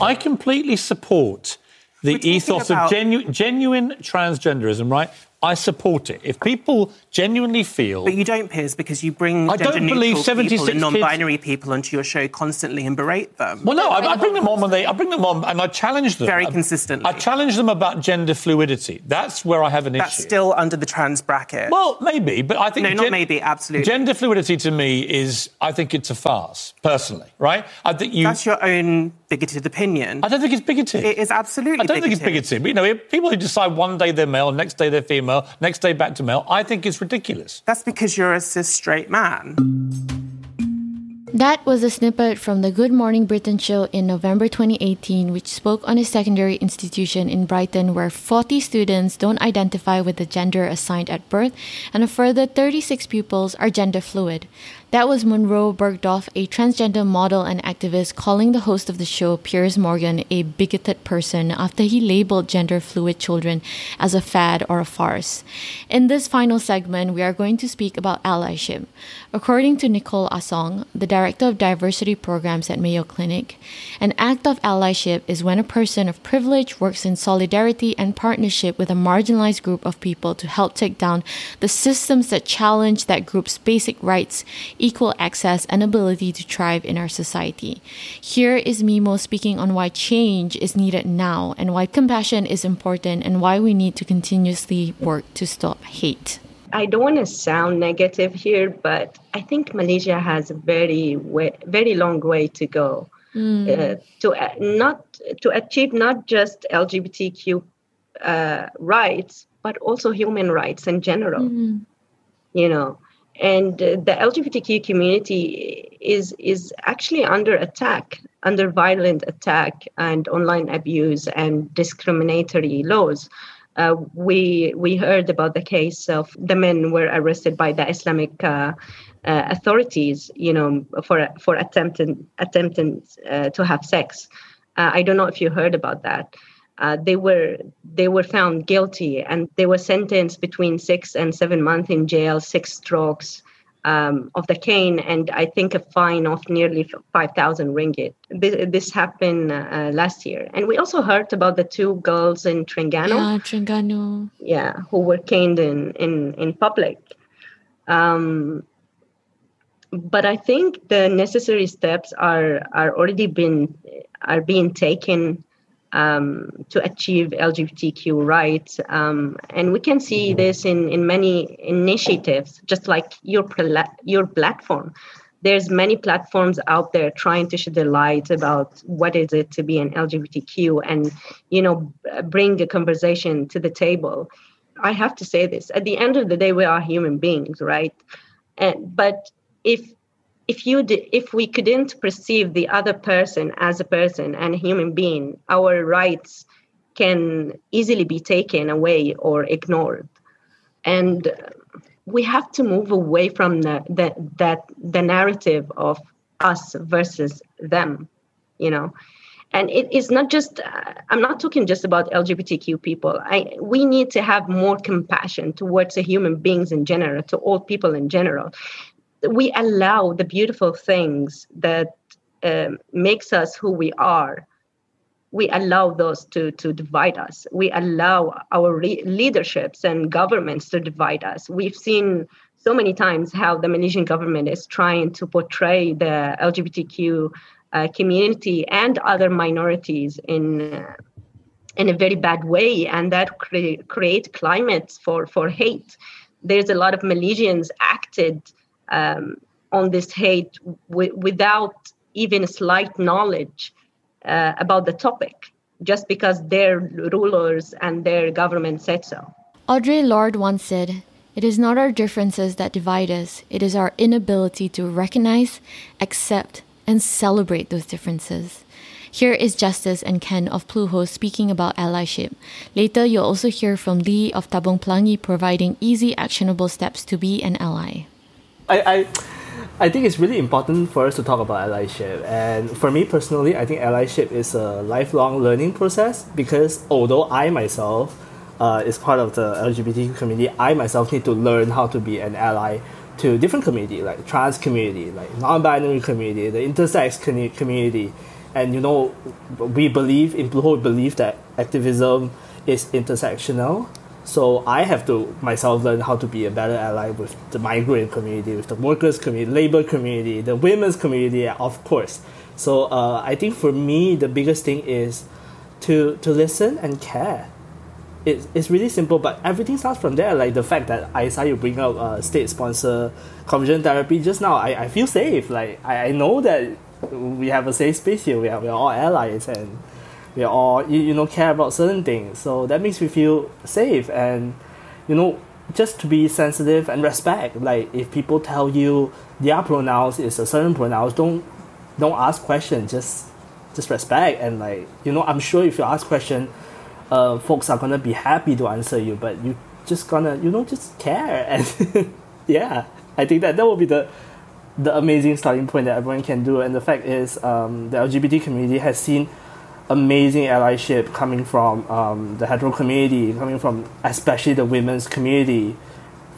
I completely support the ethos of genu- genuine transgenderism, right? I support it. If people genuinely feel. But you don't, Piers, because you bring I don't believe neutral 76 people and non-binary people onto your show constantly and berate them. Well, no, I, I bring them on when they. I bring them on and I challenge them. Very consistently. I challenge them about gender fluidity. That's where I have an That's issue. That's still under the trans bracket. Well, maybe, but I think No, not maybe, absolutely. Gender fluidity to me is, I think it's a farce, personally. Right? I think you. That's your own bigoted opinion. I don't think it's bigoted. It is absolutely. I don't think it's bigoted. But, you know, people who decide one day they're male, next day they're female, next day back to male, I think it's ridiculous. That's because you're a cis straight man. That was a snippet from the Good Morning Britain show in November 2018, which spoke on a secondary institution in Brighton where 40 students don't identify with the gender assigned at birth, and a further 36 pupils are gender fluid. That was Monroe Bergdorf, a transgender model and activist, calling the host of the show, Piers Morgan, a bigoted person after he labeled gender fluid children as a fad or a farce. In this final segment, we are going to speak about allyship. According to Nicole Asong, the director of diversity programs at Mayo Clinic, an act of allyship is when a person of privilege works in solidarity and partnership with a marginalized group of people to help take down the systems that challenge that group's basic rights, equal access, and ability to thrive in our society. Here is Mimo speaking on why change is needed now and why compassion is important and why we need to continuously work to stop hate. I don't want to sound negative here, but I think Malaysia has a very way, very long way to go Mm. uh, to uh, not to achieve not just LGBTQ uh, rights, but also human rights in general. Mm. You know, and uh, the LGBTQ community is is actually under attack, under violent attack and online abuse and discriminatory laws. Uh, we we heard about the case of the men were arrested by the Islamic uh, uh, authorities, you know, for for attempting attempting uh, to have sex. Uh, I don't know if you heard about that. Uh, they were they were found guilty and they were sentenced between six and seven months in jail, six strokes um, of the cane, and I think a fine of nearly five thousand ringgit. This, this happened uh, last year, and we also heard about the two girls in Terengganu Yeah, Terengganu. yeah who were caned in in in public um but i think the necessary steps are are already been are being taken um, to achieve LGBTQ rights, um, and we can see this in in many initiatives, just like your your platform. There's many platforms out there trying to shed the light about what is it to be an LGBTQ, and you know, bring a conversation to the table. I have to say this: at the end of the day, we are human beings, right? And but if if you d- if we couldn't perceive the other person as a person and a human being our rights can easily be taken away or ignored. And we have to move away from the, the that the narrative of us versus them you know? And it is not just uh, i'm not talking just about lgbtq people. I we need to have more compassion towards the human beings in general to all people in general we allow the beautiful things that um, makes us who we are. We allow those to to divide us. We allow our re- leaderships and governments to divide us. We've seen so many times how the malaysian government is trying to portray the lgbtq uh, community and other minorities in uh, in a very bad way and that cre- create climates for for hate. There's a lot of malaysians acted um, on this hate w- without even slight knowledge uh, about the topic, just because their rulers and their government said so. Audre Lorde once said, It is not our differences that divide us, it is our inability to recognize, accept, and celebrate those differences. Here is Justice and Ken of Pluho speaking about allyship. Later, you'll also hear from Lee of Tabung Pelangi providing easy, actionable steps to be an ally. I, I I think it's really important for us to talk about allyship. And for me personally, I think allyship is a lifelong learning process because although I myself uh, is part of the LGBT community, I myself need to learn how to be an ally to different community, like trans community, like non-binary community, the intersex community. And you know, we believe in we believe that activism is intersectional. So I have to myself learn how to be a better ally with the migrant community, with the workers community, labor community, the women's community, of course. So uh, I think for me the biggest thing is to to listen and care. It's, it's really simple, but everything starts from there. Like the fact that I saw you bring up uh, state sponsor conversion therapy just now, I, I feel safe. Like I, I know that we have a safe space here. We are, we are all allies and we all you, you know care about certain things. So that makes me feel safe and you know just to be sensitive and respect. Like if people tell you their pronouns is a certain pronouns don't don't ask questions. Just just respect and like you know i'm sure if you ask question uh, folks are gonna be happy to answer you but you just gonna you know just care and yeah i think that that will be the the amazing starting point that everyone can do. And the fact is um, the lgbt community has seen amazing allyship coming from um, the hetero community, coming from especially the women's community.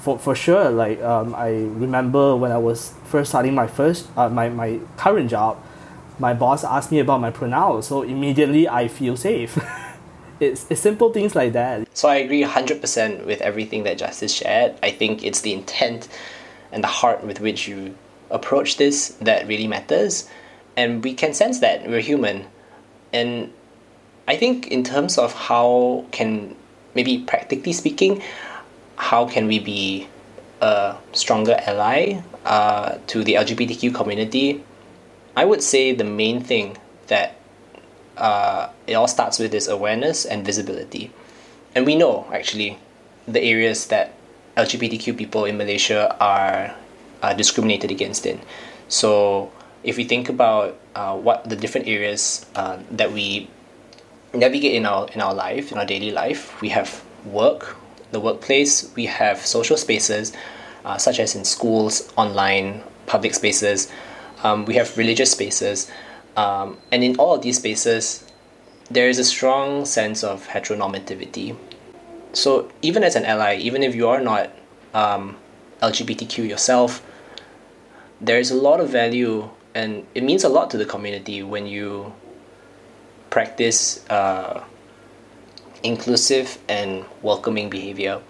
For, for sure, like um, I remember when I was first starting my first uh, my, my current job, my boss asked me about my pronouns, so immediately I feel safe. it's, it's simple things like that. So I agree 100% with everything that Justice shared. I think it's the intent and the heart with which you approach this that really matters. And we can sense that we're human and i think in terms of how can maybe practically speaking how can we be a stronger ally uh, to the LGBTQ community, I would say the main thing that uh, it all starts with is awareness and visibility. And we know actually the areas that LGBTQ people in Malaysia are, are discriminated against in. So if we think about uh, what the different areas uh, that we navigate in our in our life in our daily life, we have work, the workplace, we have social spaces, uh, such as in schools, online, public spaces. Um, we have religious spaces, um, and in all of these spaces, there is a strong sense of heteronormativity. So even as an ally, even if you are not um, LGBTQ yourself, there is a lot of value and it means a lot to the community when you practice uh, inclusive and welcoming behavior.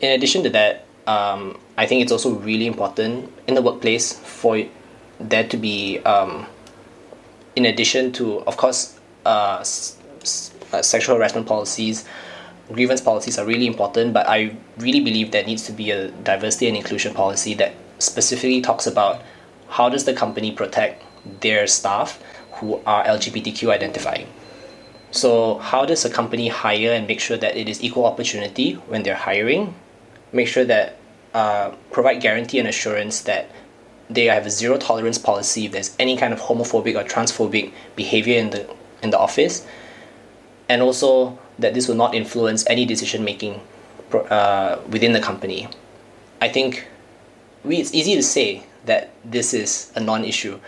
In addition to that, um, I think it's also really important in the workplace for there to be, um, in addition to, of course, uh, s- s- uh, sexual harassment policies, grievance policies are really important, but I really believe there needs to be a diversity and inclusion policy that specifically talks about how does the company protect their staff who are LGBTQ identifying. So, how does a company hire and make sure that it is equal opportunity when they're hiring? Make sure that uh, provide guarantee and assurance that they have a zero tolerance policy if there's any kind of homophobic or transphobic behavior in the in the office, and also that this will not influence any decision making uh, within the company. I think we, it's easy to say that this is a non-issue,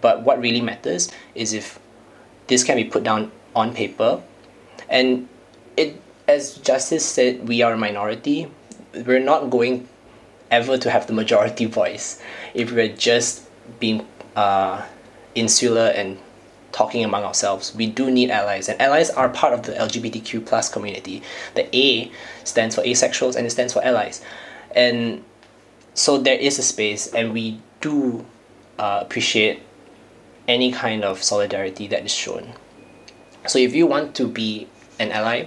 but what really matters is if this can be put down on paper, and it as Justice said, we are a minority. We're not going ever to have the majority voice if we're just being uh, insular and talking among ourselves. We do need allies, and allies are part of the LGBTQ plus community. The A stands for asexuals, and it stands for allies, and so there is a space, and we do uh, appreciate any kind of solidarity that is shown. So if you want to be an ally,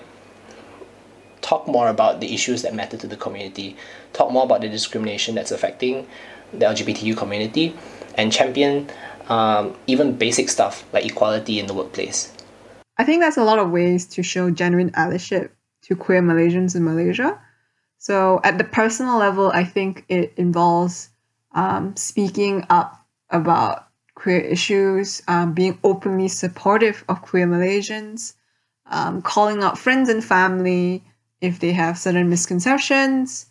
talk more about the issues that matter to the community, talk more about the discrimination that's affecting the LGBTQ community, and champion um, even basic stuff like equality in the workplace. I think there's a lot of ways to show genuine allyship to queer Malaysians in Malaysia. So, at the personal level, I think it involves um, speaking up about queer issues, um, being openly supportive of queer Malaysians, um, calling out friends and family if they have certain misconceptions,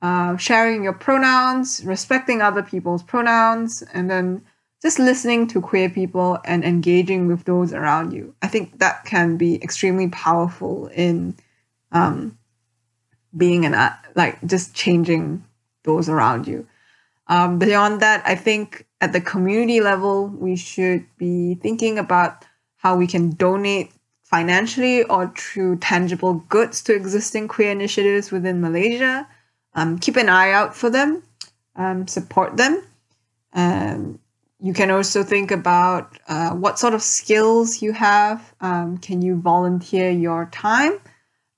uh, sharing your pronouns, respecting other people's pronouns, and then just listening to queer people and engaging with those around you. I think that can be extremely powerful in um, being an uh, like just changing those around you. Um, beyond that, I think at the community level, we should be thinking about how we can donate financially or through tangible goods to existing queer initiatives within Malaysia. Um, keep an eye out for them, um, support them. Um, you can also think about uh, what sort of skills you have. Um, can you volunteer your time?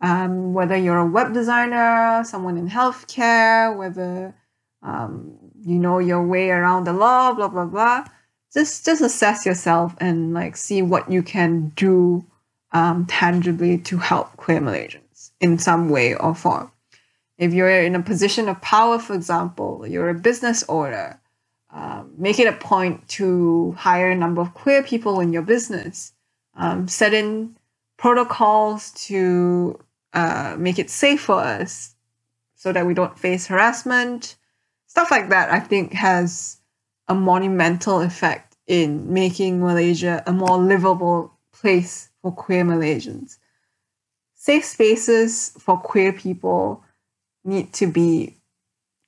Um, whether you're a web designer, someone in healthcare, whether um, you know your way around the law, blah blah blah. Just just assess yourself and like see what you can do um, tangibly to help queer Malaysians in some way or form. If you're in a position of power, for example, you're a business owner, um, make it a point to hire a number of queer people in your business. Um, set in protocols to uh, make it safe for us so that we don't face harassment. Stuff like that, I think, has a monumental effect in making Malaysia a more livable place for queer Malaysians. Safe spaces for queer people need to be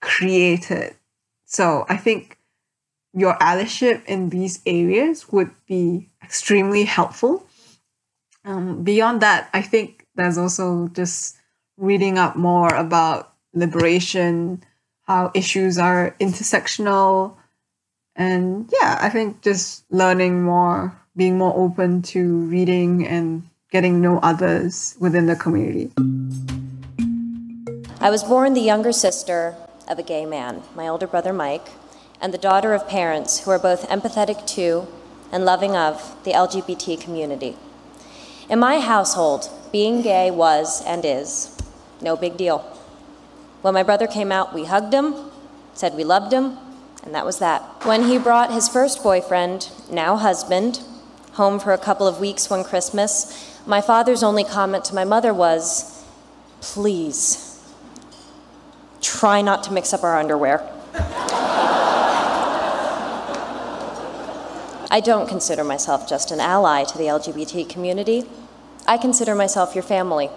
created. So I think your allyship in these areas would be extremely helpful. Um, beyond that, I think there's also just reading up more about liberation, how issues are intersectional, and yeah, I think just learning more, being more open to reading and getting to know others within the community. I was born the younger sister of a gay man, my older brother Mike, and the daughter of parents who are both empathetic to and loving of the LGBT community. In my household, being gay was and is no big deal. When my brother came out, we hugged him, said we loved him, and that was that. When he brought his first boyfriend, now husband, home for a couple of weeks one Christmas, my father's only comment to my mother was, Please, try not to mix up our underwear. I don't consider myself just an ally to the LGBT community. I consider myself your family.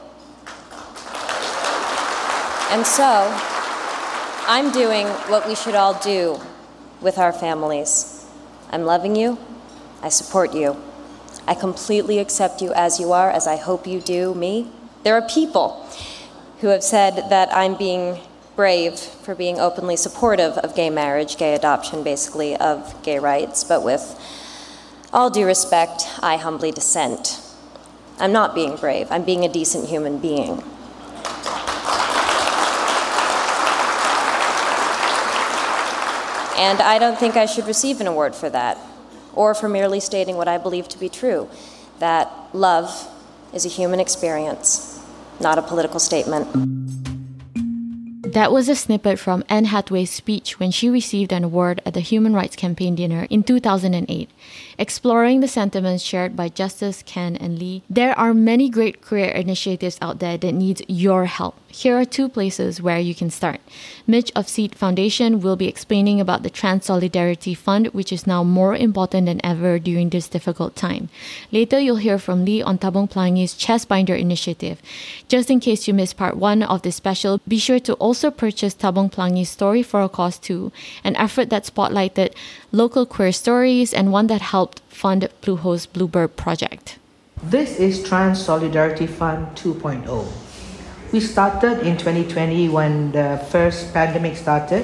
And so, I'm doing what we should all do with our families. I'm loving you. I support you. I completely accept you as you are, as I hope you do me. There are people who have said that I'm being brave for being openly supportive of gay marriage, gay adoption, basically, of gay rights, but with all due respect, I humbly dissent. I'm not being brave, I'm being a decent human being. And I don't think I should receive an award for that, or for merely stating what I believe to be true that love is a human experience, not a political statement. That was a snippet from Anne Hathaway's speech when she received an award at the Human Rights Campaign dinner in 2008 exploring the sentiments shared by Justice, Ken, and Lee. There are many great career initiatives out there that need your help. Here are two places where you can start. Mitch of Seed Foundation will be explaining about the Trans Solidarity Fund, which is now more important than ever during this difficult time. Later, you'll hear from Lee on Tabung Pelangi's Chestbinder initiative. Just in case you missed part one of this special, be sure to also purchase Tabung Pelangi's Story for a Cause 2, an effort that spotlighted local queer stories and one that helped fund Pluho's Bluebird project. This is Trans Solidarity Fund 2.0. We started in 2020 when the first pandemic started.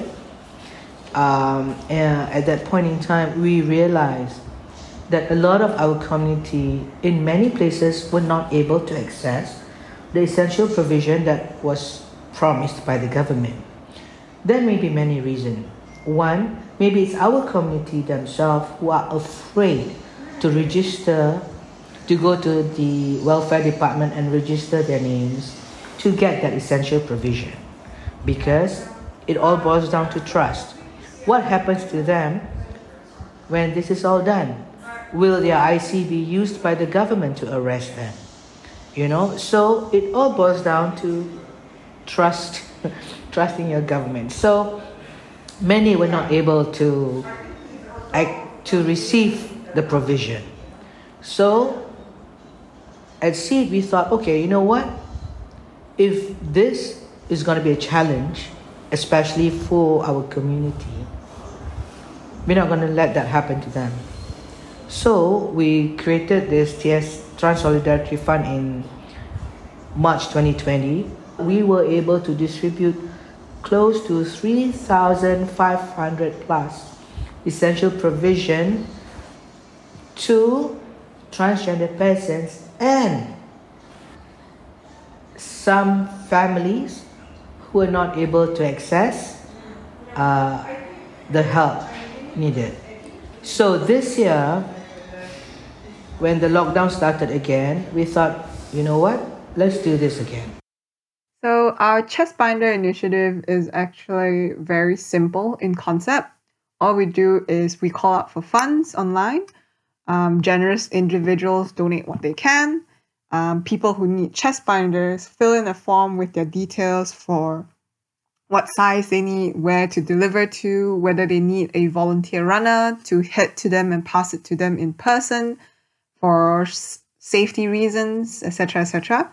Um, at that point in time, we realized that a lot of our community in many places were not able to access the essential provision that was promised by the government. There may be many reasons. One, maybe it's our community themselves who are afraid to register, to go to the welfare department and register their names to get that essential provision. Because it all boils down to trust. What happens to them when this is all done? Will their IC be used by the government to arrest them? You know, so it all boils down to trust, trusting your government. So many were not able to to receive the provision. So at Seed, we thought, okay, you know what? If this is going to be a challenge, especially for our community, we're not going to let that happen to them. So we created this TS Trans Solidarity Fund in March 2020. We were able to distribute close to 3,500 plus essential provision to transgender persons and some families who are not able to access uh, the help needed. So this year, when the lockdown started again, we thought, you know what, let's do this again. So, our chest binder initiative is actually very simple in concept. All we do is we call out for funds online. Um, generous individuals donate what they can. Um, people who need chest binders fill in a form with their details for what size they need, where to deliver to, whether they need a volunteer runner to head to them and pass it to them in person for safety reasons, etc., etc.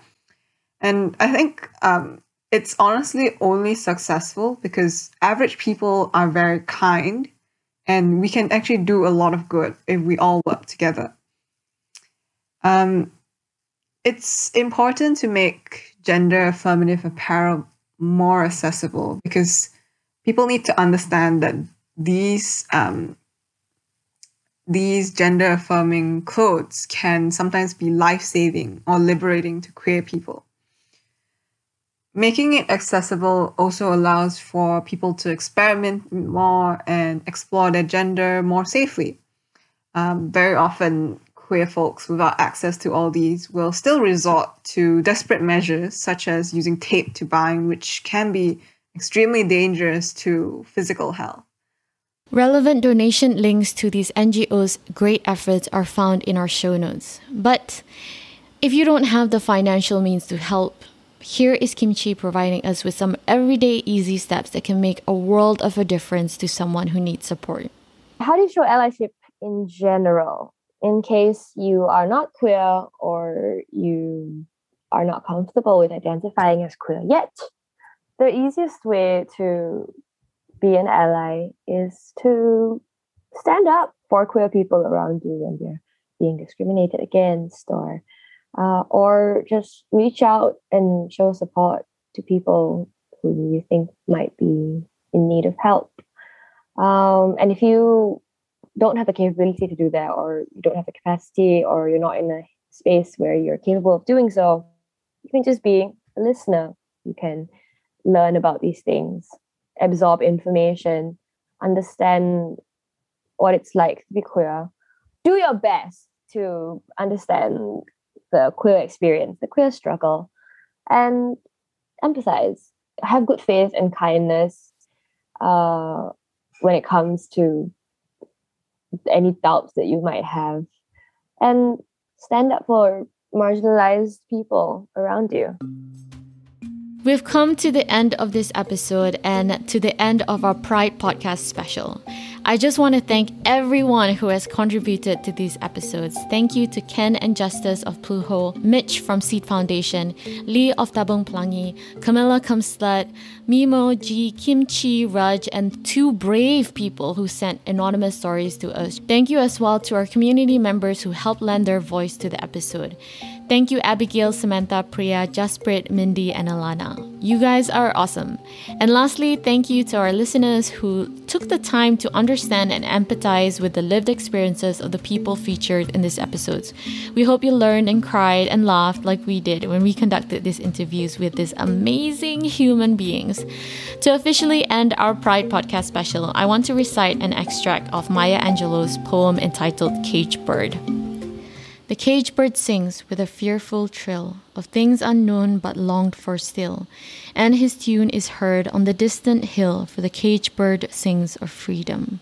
And I think um, it's honestly only successful because average people are very kind and we can actually do a lot of good if we all work together. Um, it's important to make gender affirmative apparel more accessible because people need to understand that these um, these gender affirming clothes can sometimes be life saving or liberating to queer people. making it accessible also allows for people to experiment more and explore their gender more safely. Um, very often, queer folks without access to all these will still resort to desperate measures such as using tape to bind, which can be extremely dangerous to physical health. Relevant donation links to these NGOs' great efforts are found in our show notes. But if you don't have the financial means to help, here is Kimchi providing us with some everyday easy steps that can make a world of a difference to someone who needs support. How do you show allyship in general? In case you are not queer or you are not comfortable with identifying as queer yet, the easiest way to be an ally is to stand up for queer people around you when they're being discriminated against or uh, or just reach out and show support to people who you think might be in need of help. Um, and if you don't have the capability to do that or you don't have the capacity or you're not in a space where you're capable of doing so you can just be a listener. You can learn about these things absorb information understand what it's like to be queer. Do your best to understand the queer experience the queer struggle and empathize. Have good faith and kindness uh, when it comes to any doubts that you might have and stand up for marginalized people around you. We've come to the end of this episode and to the end of our Pride podcast special. I just want to thank everyone who has contributed to these episodes. Thank you to Ken and Justice of Pluho, Mitch from Seed Foundation, Lee of Tabung Pelangi, Camilla Kumslut, Mimo, G, Kimchi, Raj, and two brave people who sent anonymous stories to us. Thank you as well to our community members who helped lend their voice to the episode. Thank you, Abigail, Samantha, Priya, Jasprit, Mindy, and Alana. You guys are awesome. And lastly, thank you to our listeners who took the time to understand and empathize with the lived experiences of the people featured in these episodes. We hope you learned and cried and laughed like we did when we conducted these interviews with these amazing human beings. To officially end our Pride podcast special, I want to recite an extract of Maya Angelou's poem entitled Cage Bird. The cage bird sings with a fearful trill of things unknown but longed for still, and his tune is heard on the distant hill, for the cage bird sings of freedom.